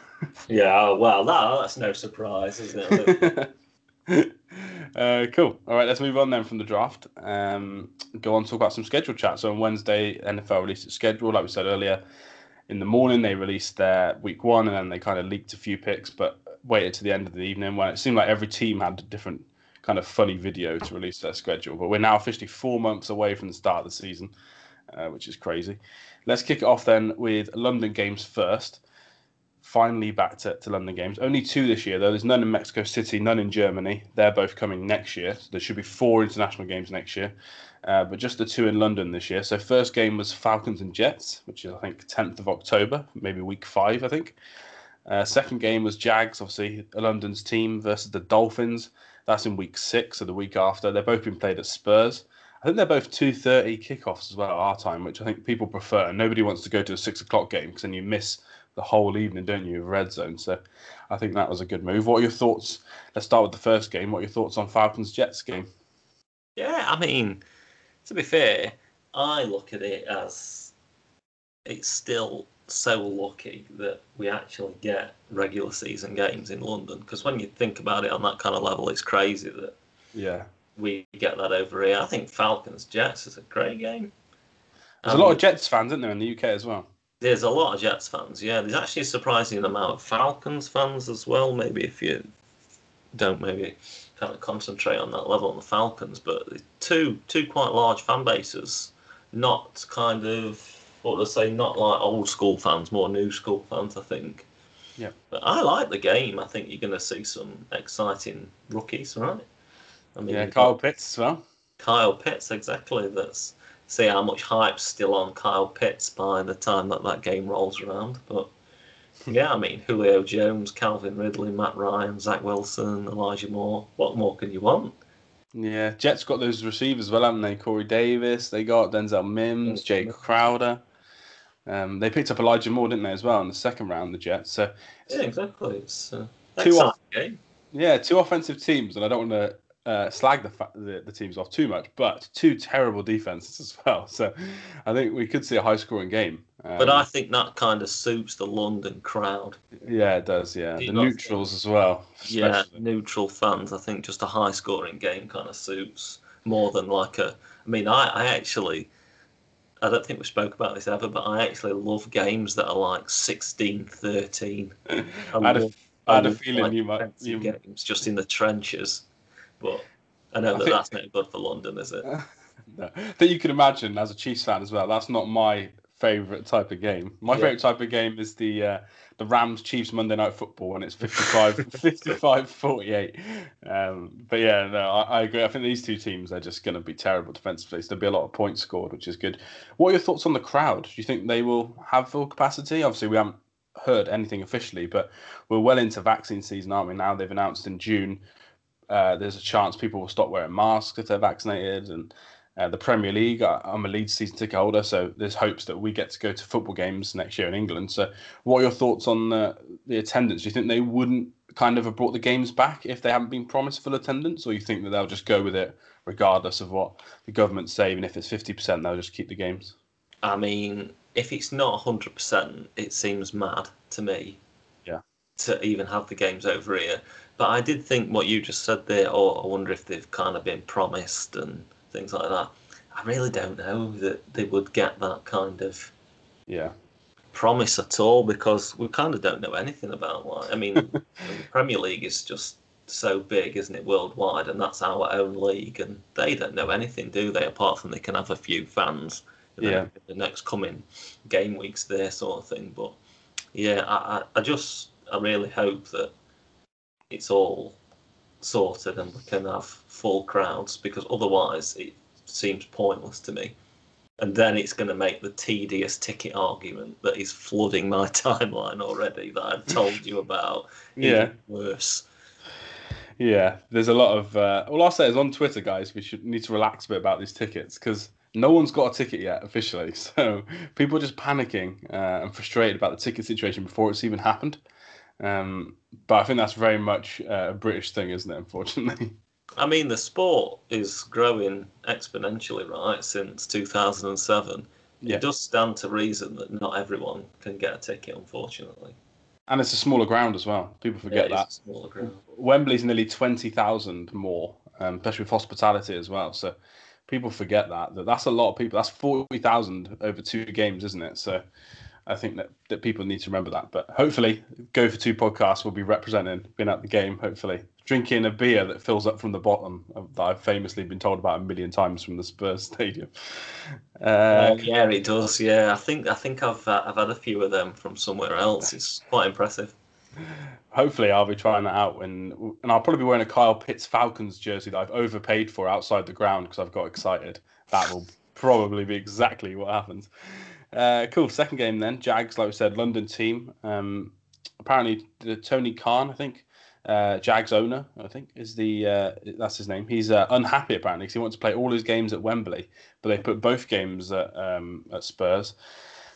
B: Yeah, well, that, that's no surprise, isn't it?
A: Uh, cool. All right, let's move on then from the draft. Um, go on talk about some schedule chat. So on Wednesday, NFL released its schedule. Like we said earlier, in the morning they released their week one, and then they kind of leaked a few picks, but waited to the end of the evening when it seemed like every team had a different kind of funny video to release their schedule. But we're now officially four months away from the start of the season, uh, which is crazy. Let's kick it off then with London games first finally back to, to London games. Only two this year, though. There's none in Mexico City, none in Germany. They're both coming next year. So there should be four international games next year, uh, but just the two in London this year. So first game was Falcons and Jets, which is I think 10th of October, maybe week five, I think. Uh, second game was Jags, obviously London's team versus the Dolphins. That's in week six, so the week after. They've both been played at Spurs. I think they're both two thirty kickoffs as well at our time, which I think people prefer. Nobody wants to go to a six o'clock game because then you miss the whole evening, don't you, of red zone? So I think that was a good move. What are your thoughts? Let's start with the first game. What are your thoughts on Falcons Jets game?
B: Yeah, I mean, to be fair, I look at it as it's still so lucky that we actually get regular season games in London. Because when you think about it on that kind of level, it's crazy that
A: Yeah,
B: we get that over here. I think Falcons Jets is a great game.
A: there's a lot of um, Jets fans, isn't there, in the UK as well?
B: There's a lot of Jets fans, yeah. There's actually a surprising amount of Falcons fans as well. Maybe if you don't maybe kind of concentrate on that level on the Falcons, but two two quite large fan bases, not kind of what I say, not like old school fans, more new school fans, I think.
A: Yeah.
B: But I like the game. I think you're going to see some exciting rookies, right? I mean,
A: Yeah, Kyle Pitts as well.
B: Kyle Pitts, exactly. That's see how much hype's still on Kyle Pitts by the time that that game rolls around. But yeah, I mean Julio Jones, Calvin Ridley, Matt Ryan, Zach Wilson, Elijah Moore. What more can you want?
A: Yeah, Jets got those receivers well, haven't they? Corey Davis, they got Denzel Mims, Jake Crowder. Um, they picked up Elijah Moore, didn't they, as well in the second round, the Jets. So
B: Yeah, exactly. It's uh,
A: Two off-
B: game.
A: Yeah, two offensive teams, and I don't want to uh, slag the, fa- the the teams off too much, but two terrible defenses as well. So I think we could see a high scoring game. Um,
B: But I think that kind of suits the London crowd.
A: yeah, it does. Yeah,
B: Do
A: the neutrals as well.
B: Yeah, neutral fans. I think just a high scoring game kind of suits more than like a. I mean, I, I actually. I don't think we spoke about this ever, but I actually love games that are like 16 13. I
A: I had a,
B: love-
A: I had a feeling
B: like,
A: you might. You,
B: games just in the trenches. But I know
A: I
B: that
A: think-
B: that's not good for London, is it?
A: no, that you can imagine as a Chiefs fan as well. That's not my favorite type of game. My
B: Yeah.
A: favorite type of game is the uh, the Rams Chiefs Monday Night Football when it's 55 55 48. Um, but yeah, no, I, I agree. I think these two teams are just going to be terrible defensively. So there'll be a lot of points scored, which is good. What are your thoughts on the crowd? Do you think they will have full capacity? Obviously, we haven't heard anything officially, but we're well into vaccine season, aren't we? Now they've announced in June uh, there's a chance people will stop wearing masks if they're vaccinated, and uh, the Premier League. I'm a Leeds season ticket holder, so there's hopes that we get to go to football games next year in England. So, what are your thoughts on the, the attendance? Do you think they wouldn't kind of have brought the games back if they haven't been promised full attendance, or you think that they'll just go with it regardless of what the government's say, even if it's 50%, they'll just keep the games?
B: I mean, if it's not 100%, it seems mad to me.
A: Yeah.
B: To even have the games over here. But I did think what you just said there, or oh, I wonder if they've kind of been promised and things like that. I really don't know that they would get that kind of
A: yeah
B: promise at all because we kind of don't know anything about like I mean the Premier League is just so big, isn't it, worldwide, and that's our own league, and they don't know anything, do they? Apart from they can have a few fans,
A: yeah.
B: the next coming game weeks there, sort of thing. But yeah, I, I just I really hope that it's all sorted and we can have full crowds because otherwise it seems pointless to me. And then it's going to make the tedious ticket argument that is flooding my timeline already that I've told you about
A: yeah.
B: worse.
A: Yeah, there's a lot of. Uh, all I'll say is on Twitter, guys, we should need to relax a bit about these tickets because no one's got a ticket yet officially. So people are just panicking uh, and frustrated about the ticket situation before it's even happened. Um, but I think that's very much uh, a British thing, isn't it? Unfortunately.
B: I mean, the sport is growing exponentially, right? Since 2007, yeah. it does stand to reason that not everyone can get a ticket, unfortunately.
A: And it's a smaller ground as well. People forget
B: yeah,
A: that.
B: smaller ground.
A: Wembley's nearly 20,000 more, um, especially with hospitality as well. So people forget that, that that's a lot of people. That's 40,000 over two games, isn't it? So I think that, that people need to remember that. But hopefully, Go for Two podcast will be representing, being at the game, hopefully. Drinking a beer that fills up from the bottom, that I've famously been told about a million times from the Spurs stadium.
B: Uh, uh, yeah, it does. Yeah, I think I think I've uh, I've had a few of them from somewhere else. It's quite impressive.
A: Hopefully, I'll be trying that out when, and I'll probably be wearing a Kyle Pitts Falcons jersey that I've overpaid for outside the ground because I've got excited. That will probably be exactly what happens. Uh, cool. Second game then. Jags, like we said, London team. Um, apparently, Tony Khan, I think, uh, Jags owner, I think, is the uh, that's his name. He's uh, unhappy apparently because he wants to play all his games at Wembley, but they put both games at, um, at Spurs,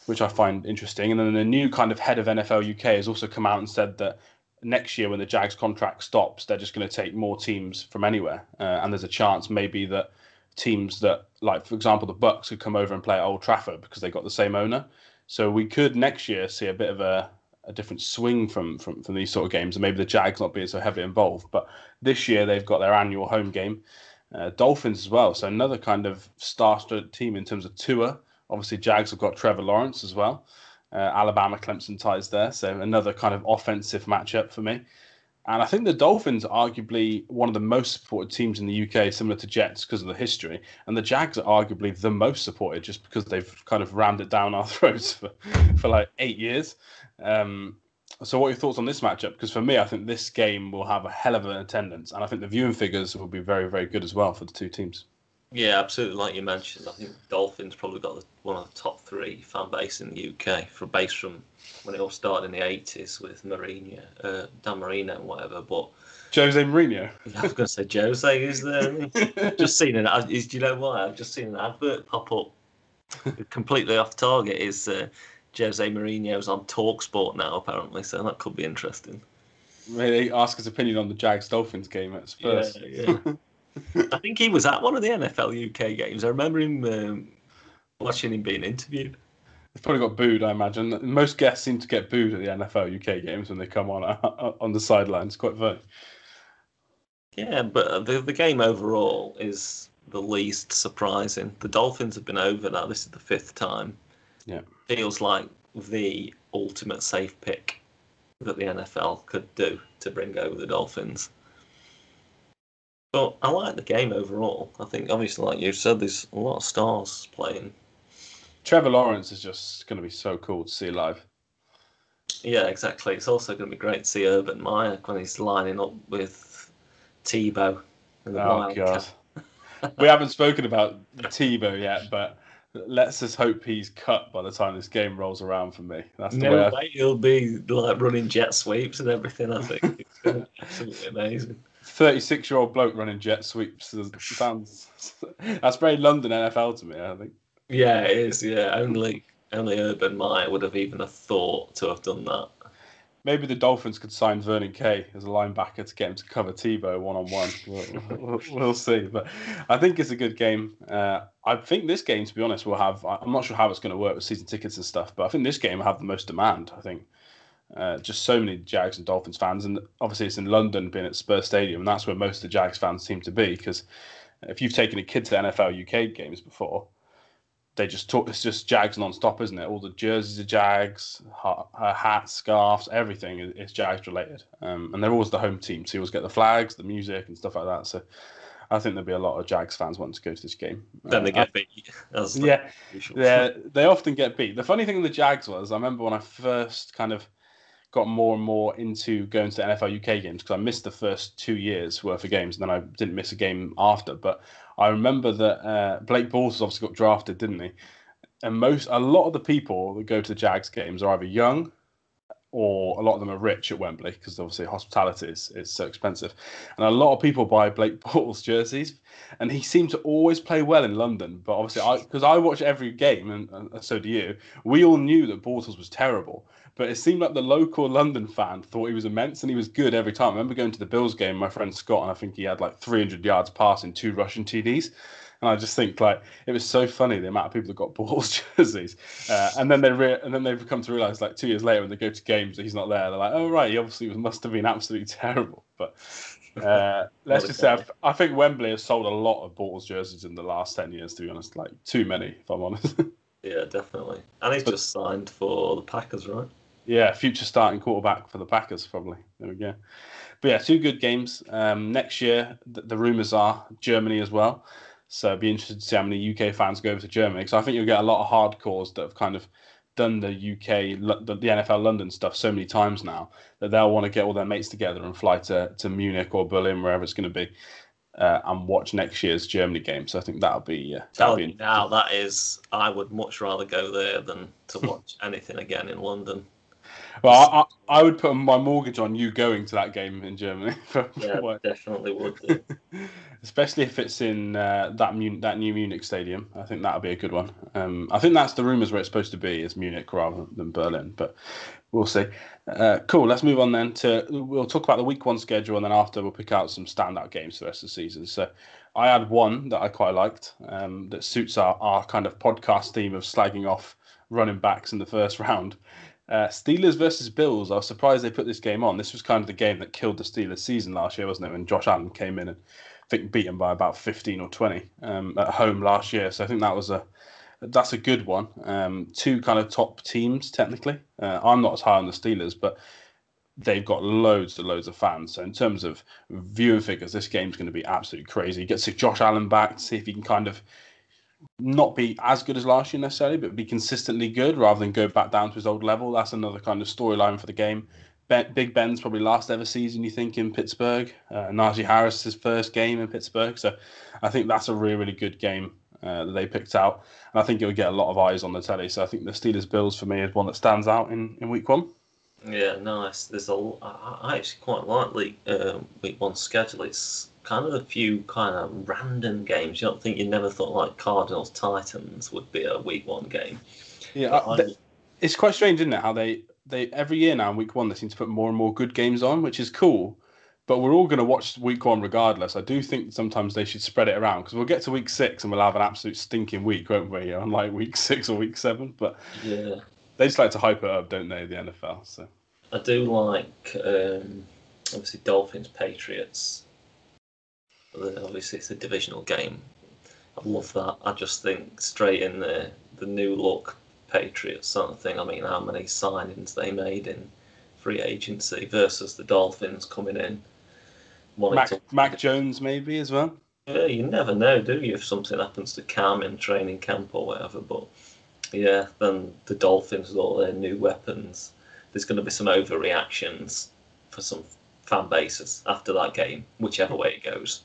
A: which I find interesting. And then the new kind of head of NFL UK has also come out and said that next year when the Jags contract stops, they're just going to take more teams from anywhere, uh, and there's a chance maybe that teams that, like for example, the Bucks could come over and play at Old Trafford because they got the same owner. So we could next year see a bit of a, a different swing from, from from these sort of games, and maybe the Jags not being so heavily involved. But this year they've got their annual home game, uh, Dolphins as well. So another kind of star-studded team in terms of Tua. Obviously, Jags have got Trevor Lawrence as well. Uh, Alabama Clemson ties there, so another kind of offensive matchup for me. And I think the Dolphins are arguably one of the most supported teams in the UK, similar to Jets because of the history. And the Jags are arguably the most supported just because they've kind of rammed it down our throats for, for like eight years. Um, so, what are your thoughts on this matchup? Because for me, I think this game will have a hell of an attendance, and I think the viewing figures will be very, very good as well for the two teams.
B: Yeah, absolutely. Like you mentioned, I think Dolphins probably got one of the top three fan base in the UK, for base from when it all started in the eighties with Mourinho, uh, Dan Marino, and whatever. But
A: Jose Mourinho.
B: I was going to say Jose is there. just seen an. Is, do you know why? I've just seen an advert pop up, completely off target. Is uh, Jose Mourinho's on Talksport now apparently, so that could be interesting.
A: Maybe ask his opinion on the Jags Dolphins game at Spurs.
B: Yeah, yeah. I think he was at one of the NFL UK games. I remember him um, watching him being interviewed.
A: He's probably got booed, I imagine. Most guests seem to get booed at the NFL UK games when they come on uh, on the sidelines. Quite funny.
B: Yeah, but the the game overall is the least surprising. The Dolphins have been over now. This is the fifth time.
A: Yeah,
B: feels like the ultimate safe pick that the NFL could do to bring over the Dolphins. But I like the game overall. I think, obviously, like you said, there's a lot of stars playing.
A: Trevor Lawrence is just going to be so cool to see live.
B: Yeah, exactly. It's also going to be great to see Urban Meyer when he's lining up with Tebow.
A: oh, God. we haven't spoken about Tebow yet, but let's just hope he's cut by the time this game rolls around for me. That's the way.
B: No way he'll be like running jet sweeps and everything. I think it's absolutely amazing.
A: 36 year old bloke running jet sweeps sounds that's very London NFL to me. I think.
B: Yeah, it is. Yeah, only only Urban Meyer would have even have thought to have done that.
A: Maybe the Dolphins could sign Vernon Kay as a linebacker to get him to cover Tebow one on one. We'll see, but I think it's a good game. Uh, I think this game, to be honest, will have. I'm not sure how it's going to work with season tickets and stuff, but I think this game will have the most demand. I think uh, just so many Jags and Dolphins fans, and obviously it's in London, being at Spurs Stadium, and that's where most of the Jags fans seem to be. Because if you've taken a kid to the NFL UK games before, they just talk. It's just Jags non-stop, isn't it? All the jerseys are Jags, her hats, scarves, everything is, Jags related, um, and they're always the home team. So you always get the flags, the music, and stuff like that. So I think there'll be a lot of Jags fans wanting to go to this game.
B: Then they
A: Uh,
B: get beat.
A: Yeah, yeah, they often get beat. The funny thing with the Jags was, I remember when I first kind of got more and more into going to NFL UK games because I missed the first two years worth of games, and then I didn't miss a game after. But I remember that uh, Blake Bortles obviously got drafted, didn't he? And most, a lot of the people that go to the Jags games are either young or a lot of them are rich at Wembley because obviously hospitality is, is so expensive. And a lot of people buy Blake Bortles jerseys, and he seemed to always play well in London. But obviously, I because I watch every game, and, and so do you. We all knew that Bortles was terrible, but it seemed like the local London fan thought he was immense, and he was good every time. I remember going to the Bills game, my friend Scott, and I think he had like 300 yards passing, two rushing TDs. And I just think like it was so funny the amount of people that got Bortles jerseys, uh, and then they re- and then they've come to realize like two years later when they go to games that he's not there. They're like, oh right, he obviously was, must have been absolutely terrible. But uh, let's just say
B: guy.
A: I, think Wembley has sold a lot of Bortles jerseys in the last ten years. To be honest, like too many, if I'm honest.
B: Yeah, definitely. And he's
A: But-
B: just signed for the Packers, right?
A: Yeah, future starting quarterback for the Packers, probably. There we go. But yeah, two good games. Um, next year, the, the rumours are Germany as well. So I'd be interested to see how many UK fans go over to Germany. Because I think you'll get a lot of hardcores that have kind of done the UK, the, the NFL London stuff so many times now that they'll want to get all their mates together and fly to, to Munich or Berlin, wherever it's going to be, uh, and watch next year's Germany game. So I think that'll be uh, that'll
B: Tell
A: be
B: now, that is, I would much rather go there than to watch anything again in London.
A: Well, I, I, would put my mortgage on you going to that game in Germany. For,
B: Yeah,
A: for-
B: definitely would.
A: Especially if it's in uh, that Mun- that new Munich stadium. I think that'll be a good one. Um, I think that's the rumours where it's supposed to be is Munich rather than Berlin, but we'll see. Uh, cool. Let's move on then to we'll talk about the week one schedule, and then after we'll pick out some standout games for the rest of the season. So. I had one that I quite liked um, that suits our, our kind of podcast theme of slagging off running backs in the first round. Uh, Steelers versus Bills. I was surprised they put this game on. This was kind of the game that killed the Steelers season last year, wasn't it? When Josh Allen came in and I think beat them by about 15 or 20 um, at home last year. So I think that was a that's a good one. Um, two kind of top teams technically. Uh, I'm not as high on the Steelers, but they've got loads and loads of fans. So in terms of viewing figures, this game's going to be absolutely crazy. Get to Josh Allen back see if he can kind of not be as good as last year necessarily, but be consistently good rather than go back down to his old level. That's another kind of storyline for the game. Ben, Big Ben's probably last ever season, you think, in Pittsburgh. Uh, Najee Harris, his first game in Pittsburgh. So I think that's a really, really good game uh, that they picked out. And I think it would get a lot of eyes on the telly. So I think the Steelers Bills for me is one that stands out in, in week one.
B: Yeah, nice. There's a. I actually quite like the um, week one schedule. It's kind of a few kind of random games. You don't think you never thought like Cardinals Titans would be a week one game.
A: Yeah,
B: I-
A: th- it's quite strange, isn't it? How they they every year now in week one they seem to put more and more good games on, which is cool. But we're all going to watch week one regardless. I do think sometimes they should spread it around because we'll get to week six and we'll have an absolute stinking week, won't we? Unlike week six or week seven, but
B: yeah,
A: they just like to hype it up, don't they? The NFL. So
B: I do like um, obviously Dolphins Patriots. Obviously, it's a divisional game. I love that. I just think straight in the the new look Patriots sort of thing. I mean, how many signings they made in free agency versus the Dolphins coming in.
A: Mac
B: to-
A: Mac Jones maybe as well.
B: Yeah, you never know, do you, if something happens to Cam in training camp or whatever. But yeah, then the Dolphins with all their new weapons, there's going to be some overreactions for some fan bases after that game, whichever way it goes.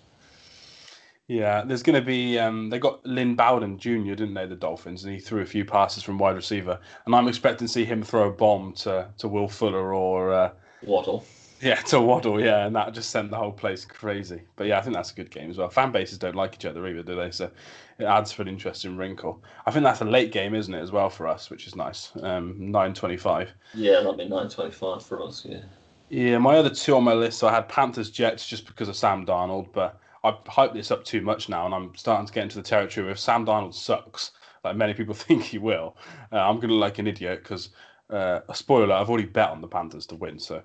A: Yeah, there's going to be. Um, they got Lynn Bowden Jr., didn't they, the Dolphins, and he threw a few passes from wide receiver, and I'm expecting to see him throw a bomb to to Will Fuller or uh,
B: Waddle.
A: Yeah, to Waddle, yeah, and that just sent the whole place crazy. But yeah, I think that's a good game as well. Fan bases don't like each other either, do they? So it adds for an interesting wrinkle. I think that's a late game, isn't it, as well for us, which is nice. Um, nine twenty-five.
B: Yeah, that'd be nine twenty-five for us. Yeah.
A: Yeah, my other two on my list, so I had Panthers Jets just because of Sam Darnold, but I've hyped this up too much now, and I'm starting to get into the territory where if Sam Darnold sucks, like many people think he will, uh, I'm going to look like an idiot because uh, a spoiler, I've already bet on the Panthers to win, so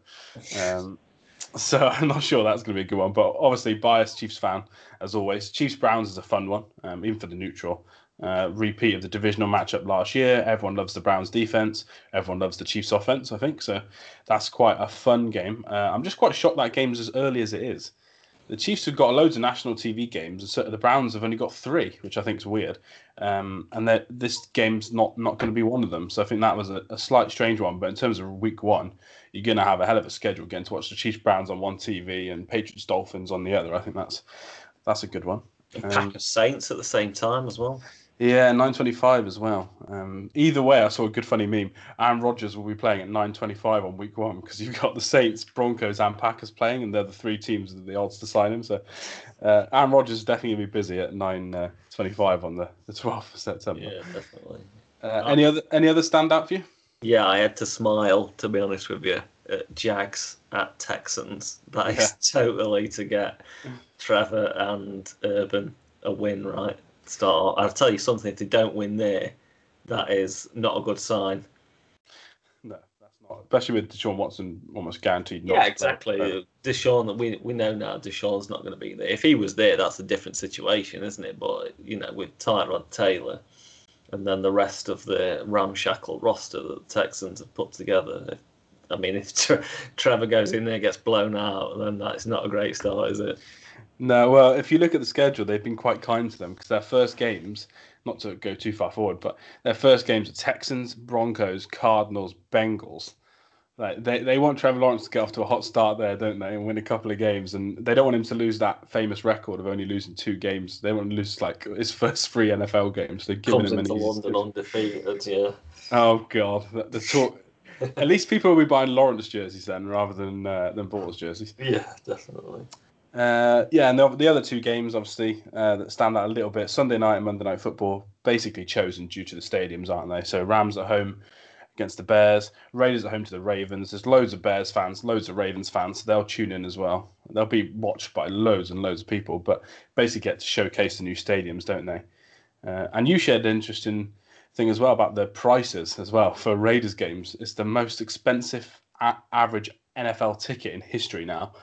A: um, so I'm not sure that's going to be a good one. But obviously, biased Chiefs fan as always. Chiefs Browns is a fun one, um, even for the neutral. Uh, repeat of the divisional matchup last year. Everyone loves the Browns defense. Everyone loves the Chiefs offense. I think so. That's quite a fun game. Uh, I'm just quite shocked that game's as early as it is the Chiefs have got loads of national TV games, and so the Browns have only got three, which I think is weird. Um, and this game's not not going to be one of them. So I think that was a, a, slight strange one. But in terms of week one, you're going to have a hell of a schedule getting to watch the Chiefs Browns on one TV and Patriots Dolphins on the other. I think that's that's a good one.
B: Um, Packers Saints at the same time as well.
A: Yeah, 9.25 as well. Um, either way, I saw a good funny meme. Aaron Rodgers will be playing at 9.25 on week one because you've got the Saints, Broncos, and Packers playing, and they're the three teams that the odds to sign him. So uh, Aaron Rodgers is definitely going to be busy at 9.25 uh, on the, the 12th of September.
B: Yeah, definitely.
A: Uh, any other any other standout for you?
B: Yeah, I had to smile, to be honest with you. At Jags at Texans. That is yeah. totally to get Trevor and Urban a win, right? Start. I'll tell you something: if they don't win there, that is not a good sign.
A: No, that's not. Especially with Deshaun Watson almost guaranteed.
B: yeah, exactly. Deshaun, we we know now Deshaun's not going to be there. If he was there, that's a different situation, isn't it? But you know, with Tyrod Taylor, and then the rest of the ramshackle roster that the Texans have put together. If, I mean, if Trevor goes in there, gets blown out, then that's not a great start, is it?
A: No, well, if you look at the schedule, they've been quite kind to them because their first games, not to go too far forward, but their first games are Texans, Broncos, Cardinals, Bengals. Like they, they want Trevor Lawrence to get off to a hot start there, don't they, and win a couple of games. And they don't want him to lose that famous record of only losing two games. They want to lose like his first three NFL games. They're giving
B: Comes
A: him
B: into London undefeated, yeah.
A: Oh God, the, the talk. At least people will be buying Lawrence jerseys then, rather than uh, than Bortles jerseys.
B: Yeah, definitely.
A: Uh, yeah, and the, the, other two games, obviously, uh, that stand out a little bit Sunday night and Monday night football, basically chosen due to the stadiums, aren't they? So Rams at home against the Bears, Raiders at home to the Ravens. There's loads of Bears fans, loads of Ravens fans, so they'll tune in as well. They'll be watched by loads and loads of people, but basically get to showcase the new stadiums, don't they? Uh, and you shared an interesting thing as well about the prices as well for Raiders games. It's the most expensive a- average NFL ticket in history now.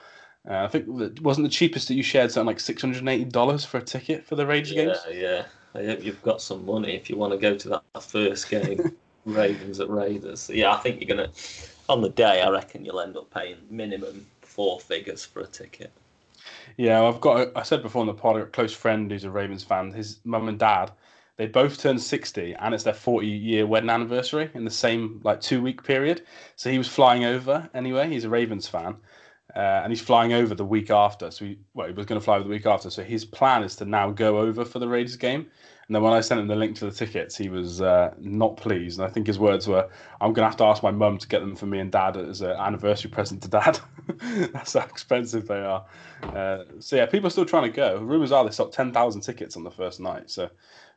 A: Uh, I think it wasn't the cheapest that you shared something like six hundred and eighty dollars for a ticket for the Raiders
B: yeah,
A: games.
B: Yeah, I hope you've got some money if you want to go to that first game, Ravens at Raiders. Yeah, I think you're gonna on the day. I reckon you'll end up paying minimum four figures for a ticket.
A: Yeah, I've got. A, I said before in the pod, a close friend who's a Ravens fan. His mum and dad, they both turned sixty, and it's their forty-year wedding anniversary in the same like two-week period. So he was flying over anyway. He's a Ravens fan uh, and he's flying over the week after. So he, well, he was going to fly over the week after. So his plan is to now go over for the Raiders game. And then when I sent him the link to the tickets, he was uh, not pleased. And I think his words were, "I'm going to have to ask my mum to get them for me and dad as an anniversary present to dad." That's how expensive they are. Uh, so yeah, people are still trying to go. Rumors are they sold ten thousand tickets on the first night. So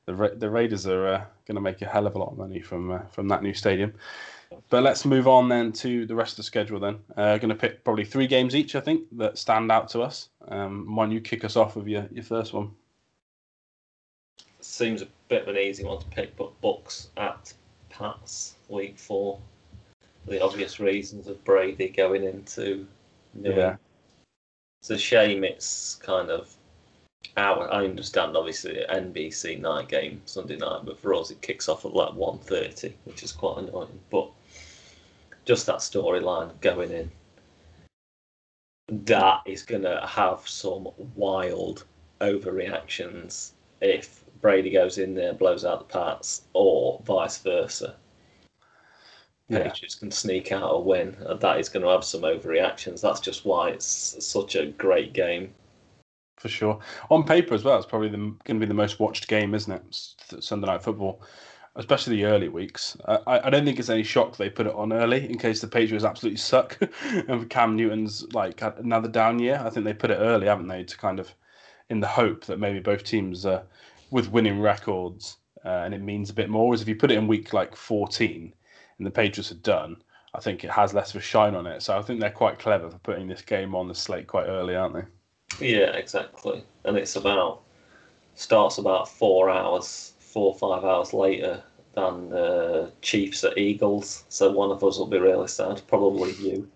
A: the Ra- the Raiders are uh, going to make a hell of a lot of money from uh, from that new stadium. But let's move on then to the rest of the schedule. Then, uh, going to pick probably three games each. I think that stand out to us. Um, why don't you kick us off with your, your first one?
B: Seems a bit of an easy one to pick, but Bucks at Pats week four. The obvious reasons of Brady going into New yeah. It's a shame it's kind of our. I understand obviously NBC night game Sunday night, but for us it kicks off at like 1.30, which is quite annoying. But just that storyline going in, that is going to have some wild overreactions if Brady goes in there, blows out the Pats, or vice versa. Yeah. Patriots can sneak out a win. and That is going to have some overreactions. That's just why it's such a great game.
A: for sure. On paper as well, it's probably going to be the most watched game, isn't it? Sunday night football, especially the early weeks. I, I don't think it's any shock they put it on early in case the Patriots absolutely suck and Cam Newton's like another down year. I think they put it early, haven't they, to kind of in the hope that maybe both teams are with winning records uh, and it means a bit more. Whereas if you put it in week like 14 and the Patriots are done, I think it has less of a shine on it. So I think they're quite clever for putting this game on the slate quite early, aren't they?
B: Yeah, exactly. And it's about starts about four hours, four or five hours later than uh, Chiefs at Eagles. So one of us will be really sad. Probably you.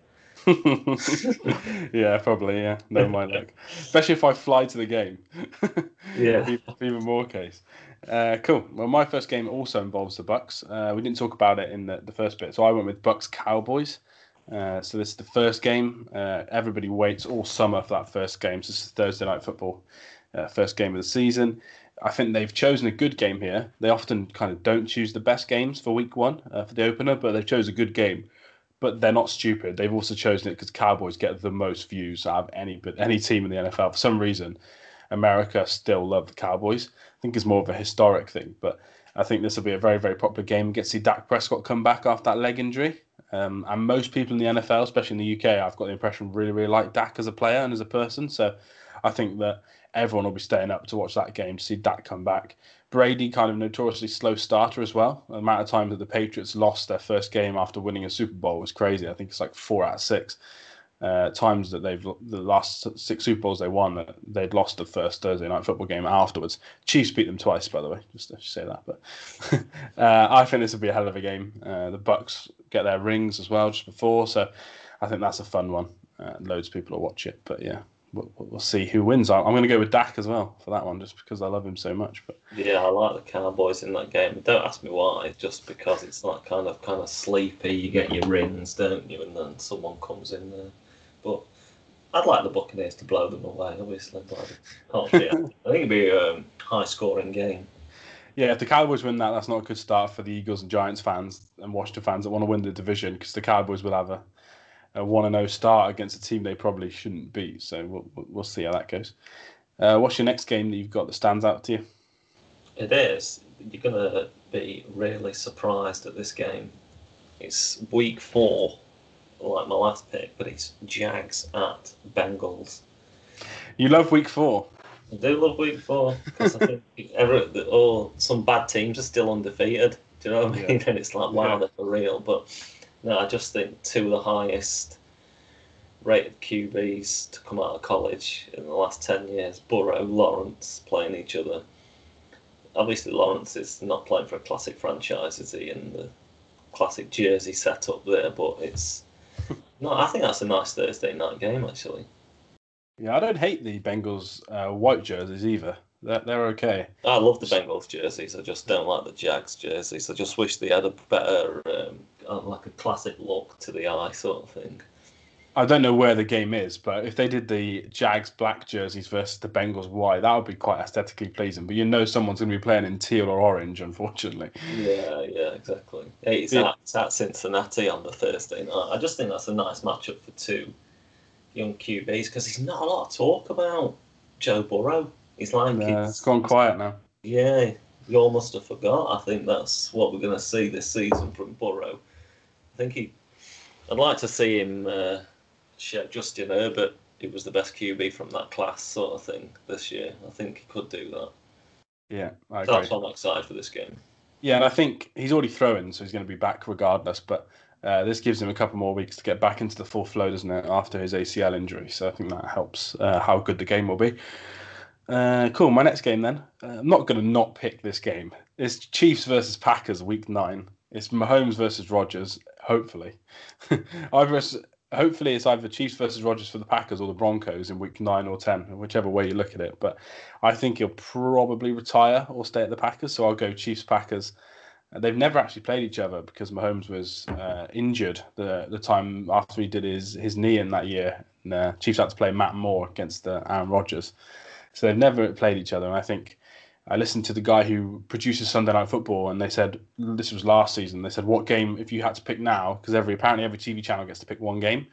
A: yeah, probably. Yeah, no mind luck. Especially if I fly to the game.
B: yeah,
A: even more case. Uh, cool. Well, my first game also involves the Bucks. Uh, we didn't talk about it in the, the first bit, so I went with Bucks Cowboys. Uh, so this is the first game. Uh, everybody waits all summer for that first game. So this is Thursday night football, uh, first game of the season. I think they've chosen a good game here. They often kind of don't choose the best games for week one uh, for the opener, but they've chosen a good game. But they're not stupid. They've also chosen it because Cowboys get the most views out of any but any team in the NFL for some reason. America still love the Cowboys. I think it's more of a historic thing, but I think this will be a very, very popular game. Get to see Dak Prescott come back after that leg injury. Um, and most people in the NFL, especially in the UK, I've got the impression really, really like Dak as a player and as a person. So I think that everyone will be staying up to watch that game to see Dak come back. Brady, kind of notoriously slow starter as well. The amount of time that the Patriots lost their first game after winning a Super Bowl was crazy. I think it's like four out of six uh, times that they've the last six Super Bowls they won, they'd lost the first Thursday night football game afterwards. Chiefs beat them twice, by the way, just to say that. But uh, I think this will be a hell of a game. Uh, the Bucks get their rings as well just before, so I think that's a fun one. Uh, loads of people will watch it, but yeah. We'll, we'll see who wins. I'm going to go with Dak as well for that one, just because I love him so much. But
B: yeah, I like the Cowboys in that game. Don't ask me why, just because it's like kind of kind of sleepy. You get your rings, don't you? And then someone comes in there. But I'd like the Buccaneers to blow them away, obviously. I think it'd be a um, high scoring game.
A: Yeah, if the Cowboys win that, that's not a good start for the Eagles and Giants fans and Washington fans that want to win the division because the Cowboys will have a, a 1 0 start against a team they probably shouldn't beat. So we'll, we'll see how that goes. Uh, what's your next game that you've got that stands out to you?
B: It is. You're going to be really surprised at this game. It's week four like my last pick, but it's Jags at Bengals.
A: You love week four.
B: I do love week four because I think every, oh, some bad teams are still undefeated. Do you know what I mean? Yeah. And it's like, wow, yeah. they're for real. But no, I just think two of the highest rated QBs to come out of college in the last 10 years Burrow, Lawrence playing each other. Obviously, Lawrence is not playing for a classic franchise, is he? In the classic jersey setup there, but it's no, I think that's a nice Thursday night game actually.
A: Yeah, I don't hate the Bengals uh, white jerseys either. They're, they're okay.
B: I love the Bengals jerseys. I just don't like the Jags jerseys. I just wish they had a better, um, uh, like a classic look to the eye sort of thing.
A: I don't know where the game is, but if they did the Jags black jerseys versus the Bengals white, that would be quite aesthetically pleasing. But you know someone's going to be playing in teal or orange, unfortunately.
B: Yeah, yeah, exactly. It's, yeah. At, it's at Cincinnati on the Thursday night. I just think that's a nice matchup for two young QBs because there's not a lot of talk about Joe Burrow. He's like,
A: yeah, it's, it's gone quiet now.
B: Yeah, you all must have forgot. I think that's what we're going to see this season from Burrow. I think he. I'd like to see him. Uh, Justin Herbert, who was the best QB from that class, sort of thing this year. I think he could do that.
A: Yeah, I
B: agree. That's why I'm excited for this game.
A: Yeah, and I think he's already throwing, so he's going to be back regardless. But uh, this gives him a couple more weeks to get back into the full flow, doesn't it, after his ACL injury? So I think that helps uh, how good the game will be. Uh, cool. My next game then. Uh, I'm not going to not pick this game. It's Chiefs versus Packers, Week Nine. It's Mahomes versus Rodgers. Hopefully, either hopefully it's either Chiefs versus Rodgers for the Packers or the Broncos in week nine or ten, whichever way you look at it. But I think he'll probably retire or stay at the Packers, so I'll go Chiefs Packers. They've never actually played each other because Mahomes was uh, injured the the time after he did his his knee in that year. And, uh, Chiefs had to play Matt Moore against uh, Aaron Rodgers, so they've never played each other. And I think I listened to the guy who produces Sunday Night Football, and they said this was last season. They said, "What game, if you had to pick now, because every apparently every TV channel gets to pick one game,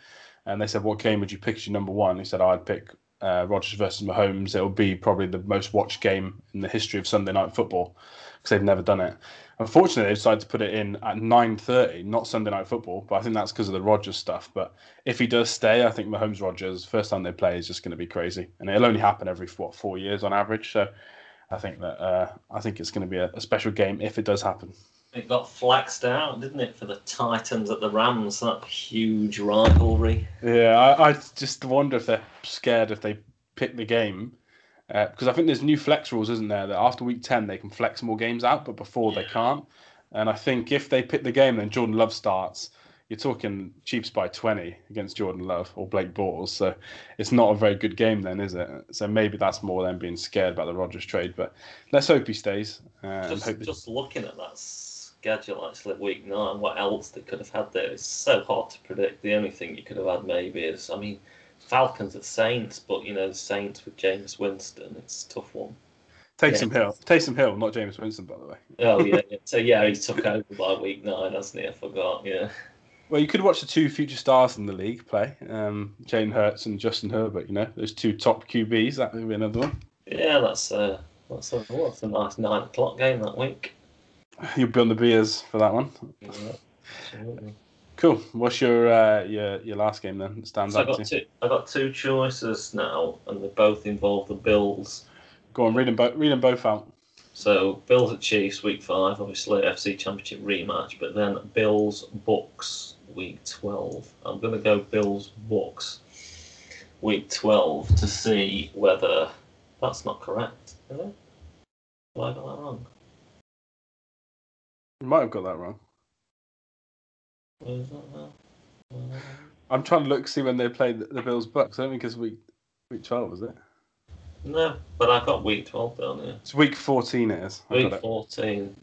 A: and they said, what game would you pick as your number one?" He said, "I'd pick uh, Rodgers versus Mahomes, it'll be probably the most watched game in the history of Sunday Night Football because they've never done it. Unfortunately, they decided to put it in at 9:30, not Sunday Night Football. But I think that's because of the Rodgers stuff. But if he does stay, I think Mahomes Rodgers first time they play is just going to be crazy, and it'll only happen every what four years on average. So I think that uh, I think it's going to be a, a special game if it does happen.
B: It got flexed out, didn't it, for the Titans at the Rams? That huge rivalry.
A: Yeah, I, I just wonder if they're scared if they pick the game uh, because I think there's new flex rules, isn't there? That after week ten they can flex more games out, but before they can't. And I think if they pick the game, then Jordan Love starts. You're talking Chiefs by 20 against Jordan Love or Blake Bortles, so it's not a very good game then, is it? So maybe that's more than being scared about the Rodgers trade. But let's hope he stays. Uh,
B: just,
A: hope
B: just looking at that schedule actually week nine, what else they could have had there? It's so hard to predict. The only thing you could have had maybe is, I mean, Falcons at Saints, but you know, Saints with Jameis Winston, it's a tough one.
A: Taysom yeah. Hill. Taysom Hill, not Jameis Winston, by the way.
B: Oh yeah, yeah. So yeah, he took over by week nine, hasn't he? I forgot. Yeah.
A: Well, you could watch the two future stars in the league play, um, Jalen Hurts and Justin Herbert. You know, those two top QBs. That would be another one.
B: Yeah, that's uh, that's a, that's a nice nine o'clock game that week.
A: You'll be on the beers for that one. Yeah, absolutely. Cool. What's your uh, your your last game then? Stands
B: so
A: out.
B: I got two. I got two choices now, and they both involve the Bills.
A: Go on, read them both. Read them both out.
B: So Bills at Chiefs week five, obviously FC Championship rematch, but then Bills Bucks week twelve. I'm gonna go Bills Bucks week twelve to see whether that's not correct. Is it? Have I got that wrong?
A: You might have got that wrong. Uh, I'm trying to look see when they played the Bills Bucks. I don't think it's week week twelve, is it?
B: No, but I got week twelve down here.
A: It's week fourteen. It is.
B: Week fourteen.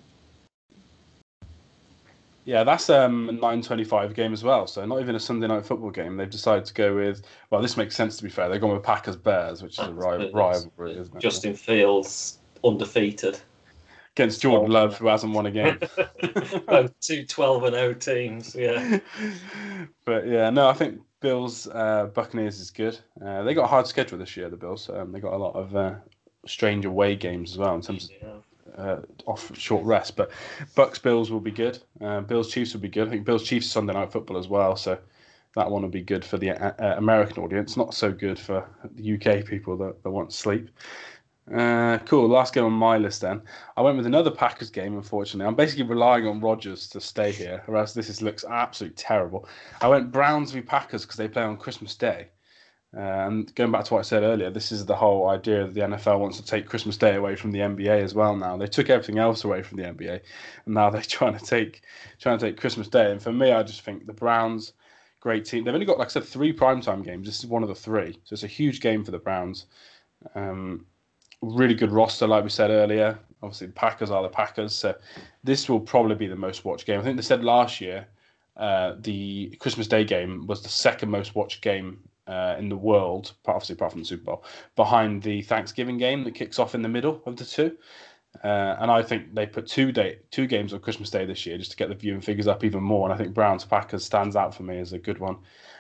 A: Yeah, that's um, a nine twenty-five game as well. So not even a Sunday night football game. They've decided to go with. Well, this makes sense to be fair. They've gone with Packers Bears, which is a rival, rivalry, isn't it?
B: Justin Fields undefeated
A: against Jordan Love, who hasn't won a game.
B: two 12 and 0 teams, yeah.
A: But yeah, no, I think Bills uh, Buccaneers is good. Uh, they got a hard schedule this year, the Bills. Um, they got a lot of uh, strange away games as well in terms of uh, off short rest. But Bucks Bills will be good. Uh, Bills Chiefs will be good. I think Bills Chiefs Sunday night football as well. So that one will be good for the uh, American audience, not so good for the UK people that, that want sleep. Uh, cool. Last game on my list then. I went with another Packers game, unfortunately. I'm basically relying on Rodgers to stay here, whereas this is, looks absolutely terrible. I went Browns v Packers because they play on Christmas Day. And going back to what I said earlier, this is the whole idea that the NFL wants to take Christmas Day away from the NBA as well. Now they took everything else away from the NBA, and now they're trying to take trying to take Christmas Day. And for me, I just think the Browns, great team. They've only got, like I said, three primetime games. This is one of the three, so it's a huge game for the Browns. Um, really good roster, like we said earlier. Obviously, the Packers are the Packers, so this will probably be the most watched game. I think they said last year uh, the Christmas Day game was the second most watched game uh, in the world, obviously apart from the Super Bowl, behind the Thanksgiving game that kicks off in the middle of the two. Uh, and I think they put two day two games on Christmas Day this year just to get the viewing figures up even more. And I think Browns Packers stands out for me as a good one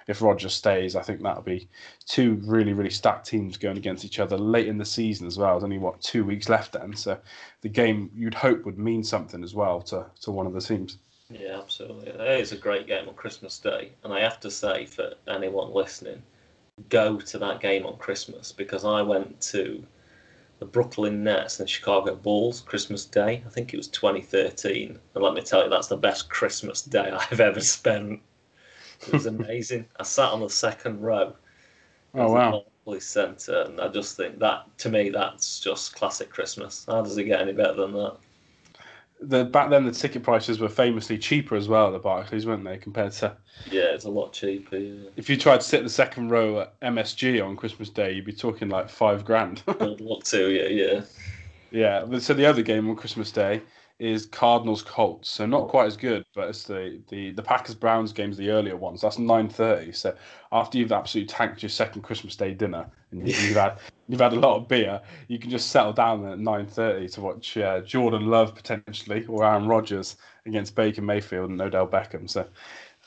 A: if Roger stays, I think that'll be two really, really stacked teams going against each other late in the season as well. There's only what two weeks left then, so the game you'd hope would mean something as well to to one of the teams.
B: Yeah, absolutely. It is a great game on Christmas Day, and I have to say for anyone listening, go to that game on Christmas because I went to the Brooklyn Nets and Chicago Bulls Christmas Day. I think it was 2013, and let me tell you, that's the best Christmas day I've ever spent. It was amazing. I sat on the second row.
A: Oh wow!
B: Police centre, and I just think that to me that's just classic Christmas. How does it get any better than that?
A: The back then the ticket prices were famously cheaper as well at the Barclays, weren't they? Compared to
B: yeah, it's a lot cheaper. Yeah.
A: If you tried to sit the second row at MSG on Christmas Day, you'd be talking like five grand.
B: I'd look to yeah, yeah.
A: Yeah, so the other game on Christmas Day is Cardinals Colts. So not quite as good, but it's the the, the Packers Browns games, the earlier ones. That's nine thirty. So after you've absolutely tanked your second Christmas Day dinner and you've had you've had a lot of beer, you can just settle down at nine thirty to watch uh, Jordan Love potentially or Aaron Rodgers against Baker Mayfield and Odell Beckham. So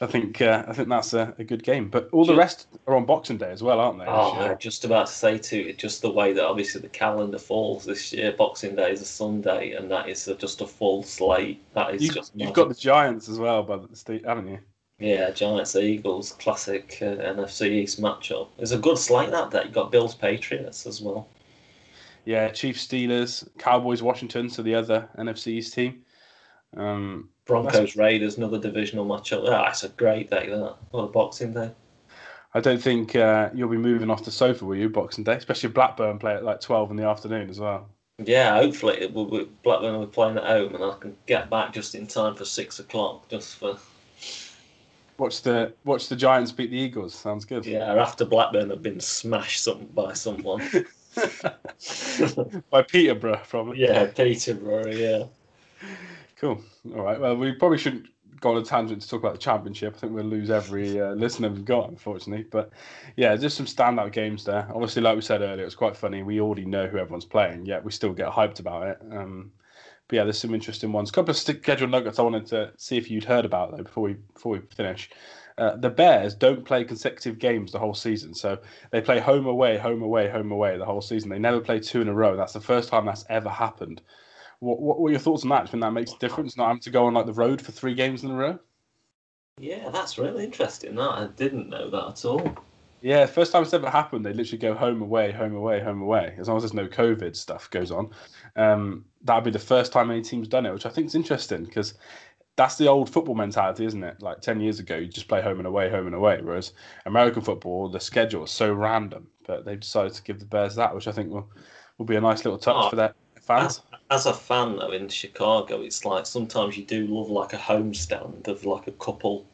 A: I think uh, I think that's a, a, good game. But all the rest are on Boxing Day as well, aren't they?
B: Oh, I'm just about to say to just the way that obviously the calendar falls this year. Boxing Day is a Sunday, and that is a, just a full slate. That is
A: you,
B: just.
A: You've got the Giants as well, by the state, haven't you?
B: Yeah, Giants Eagles classic uh, NFC East matchup. It's a good slate that day. You got Bills Patriots as well.
A: Yeah, Chiefs Steelers, Cowboys Washington, so the other NFC East team. Um,
B: Broncos Raiders, another divisional matchup. Yeah, it's a great day, that. What a Boxing Day.
A: I don't think uh, you'll be moving off the sofa, will you, Boxing Day? Especially Blackburn play at like 12 in the afternoon as well.
B: Yeah, hopefully it will be, Blackburn will be playing at home and I can get back just in time for six o'clock, just for.
A: Watch the watch the Giants beat the Eagles. Sounds good.
B: Yeah, after Blackburn have been smashed some, by someone.
A: by Peterborough, probably.
B: Yeah, Peterborough. Yeah.
A: Cool. All right. Well, we probably shouldn't go on a tangent to talk about the championship. I think we'll lose every uh, listener we've got, unfortunately. But yeah, just some standout games there. Obviously, like we said earlier, it's quite funny. We already know who everyone's playing, yet we still get hyped about it. Um, but yeah, there's some interesting ones. A couple of scheduled nuggets I wanted to see if you'd heard about though before we before we finish. Uh, the Bears don't play consecutive games the whole season, so they play home away, home away, home away the whole season. They never play two in a row. That's the first time that's ever happened. What, what were your thoughts on that? Do you think that makes a difference not having to go on like the road for three games in a row?
B: Yeah, that's really interesting. That I didn't know that at all.
A: Yeah, first time it's ever happened. They literally go home away, home away, home away. As long as there's no COVID stuff goes on, um, that'd be the first time any team's done it, which I think is interesting because that's the old football mentality, isn't it? Like ten years ago, you just play home and away, home and away. Whereas American football, the schedule is so random, but they've decided to give the Bears that, which I think will will be a nice little touch oh, for their fans.
B: As, a fan, though, in Chicago, it's like sometimes you do love like a homestand of like a couple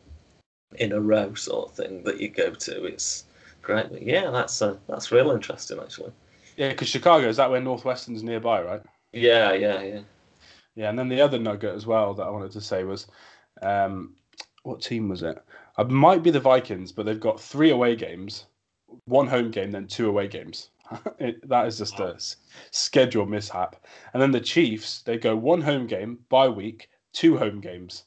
B: in a row sort of thing that you go to. It's great. But yeah, that's uh, that's real interesting actually.
A: Yeah, because Chicago is that where Northwestern's nearby, right?
B: Yeah, yeah, yeah.
A: Yeah, and then the other nugget as well that I wanted to say was, um, what team was it? It might be the Vikings, but they've got three away games, one home game, then two away games. it, that is just a schedule mishap. And then the Chiefs, they go one home game by week, two home games.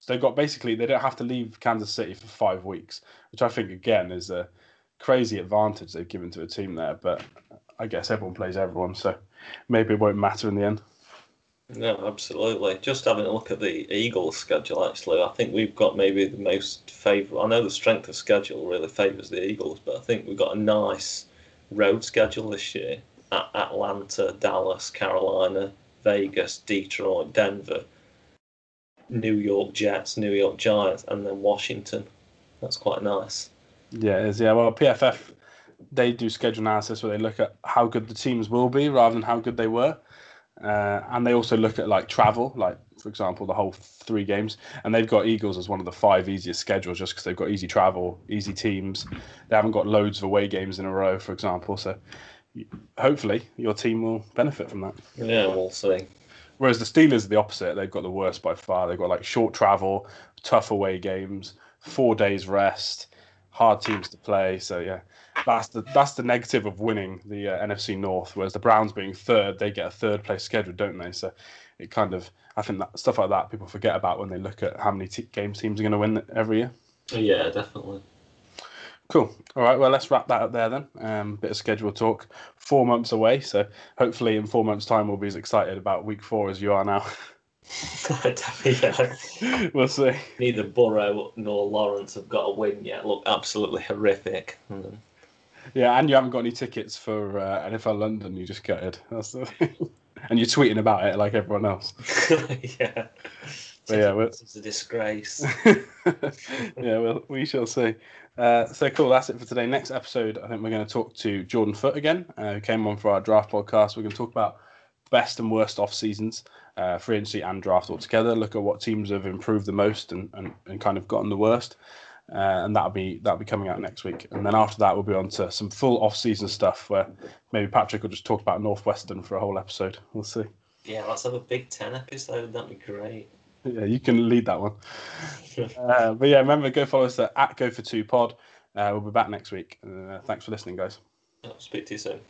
A: So they've got basically they don't have to leave Kansas City for five weeks, which I think again is a crazy advantage they've given to a team there. But I guess everyone plays everyone, so maybe it won't matter in the end.
B: No, absolutely. Just having a look at the Eagles schedule, actually, I think we've got maybe the most favourite. I know the strength of schedule really favours the Eagles, but I think we've got a nice road schedule this year at Atlanta, Dallas, Carolina, Vegas, Detroit, Denver, New York Jets, New York Giants, and then Washington. That's quite nice.
A: Yeah, it is. Yeah, well, PFF they do schedule analysis where they look at how good the teams will be rather than how good they were. Uh, and they also look at like travel, like for example, the whole three games. And they've got Eagles as one of the five easiest schedules just because they've got easy travel, easy teams. They haven't got loads of away games in a row, for example. So hopefully your team will benefit from that.
B: Yeah, we'll see.
A: Whereas the Steelers are the opposite. They've got the worst by far. They've got like short travel, tough away games, four days rest, hard teams to play. So yeah, that's the that's the negative of winning the uh, NFC North. Whereas the Browns being third, they get a third place schedule, don't they? So it kind of I think that stuff like that people forget about when they look at how many t- games teams are going to win every year.
B: Yeah, definitely.
A: Cool. All right. Well, let's wrap that up there then. Um, bit of schedule talk. Four months away, so hopefully in four months' time we'll be as excited about week four as you are now.
B: yeah.
A: We'll see.
B: Neither Burrow nor Lawrence have got a win yet. Look absolutely horrific.
A: Yeah, and you haven't got any tickets for uh, NFL London. You just gutted. That's the thing. and you're tweeting about it like everyone else.
B: yeah.
A: But yeah,
B: it's a disgrace.
A: yeah, well, we shall see. Uh, so cool. That's it for today. Next episode, I think we're going to talk to Jordan Foot again, uh, who came on for our draft podcast. We're going to talk about best and worst off seasons, uh, free agency and draft altogether. Look at what teams have improved the most and, and, and kind of gotten the worst. Uh, and that'll be that'll be coming out next week. And then after that, we'll be on to some full off-season stuff where maybe Patrick will just talk about Northwestern for a whole episode. We'll see.
B: Yeah, let's have a Big Ten episode. That'd be great.
A: Yeah, you can lead that one. uh, but yeah, remember go follow us at, Go for Two Pod. Uh, we'll be back next week. Uh, thanks for listening, guys.
B: I'll speak to you soon.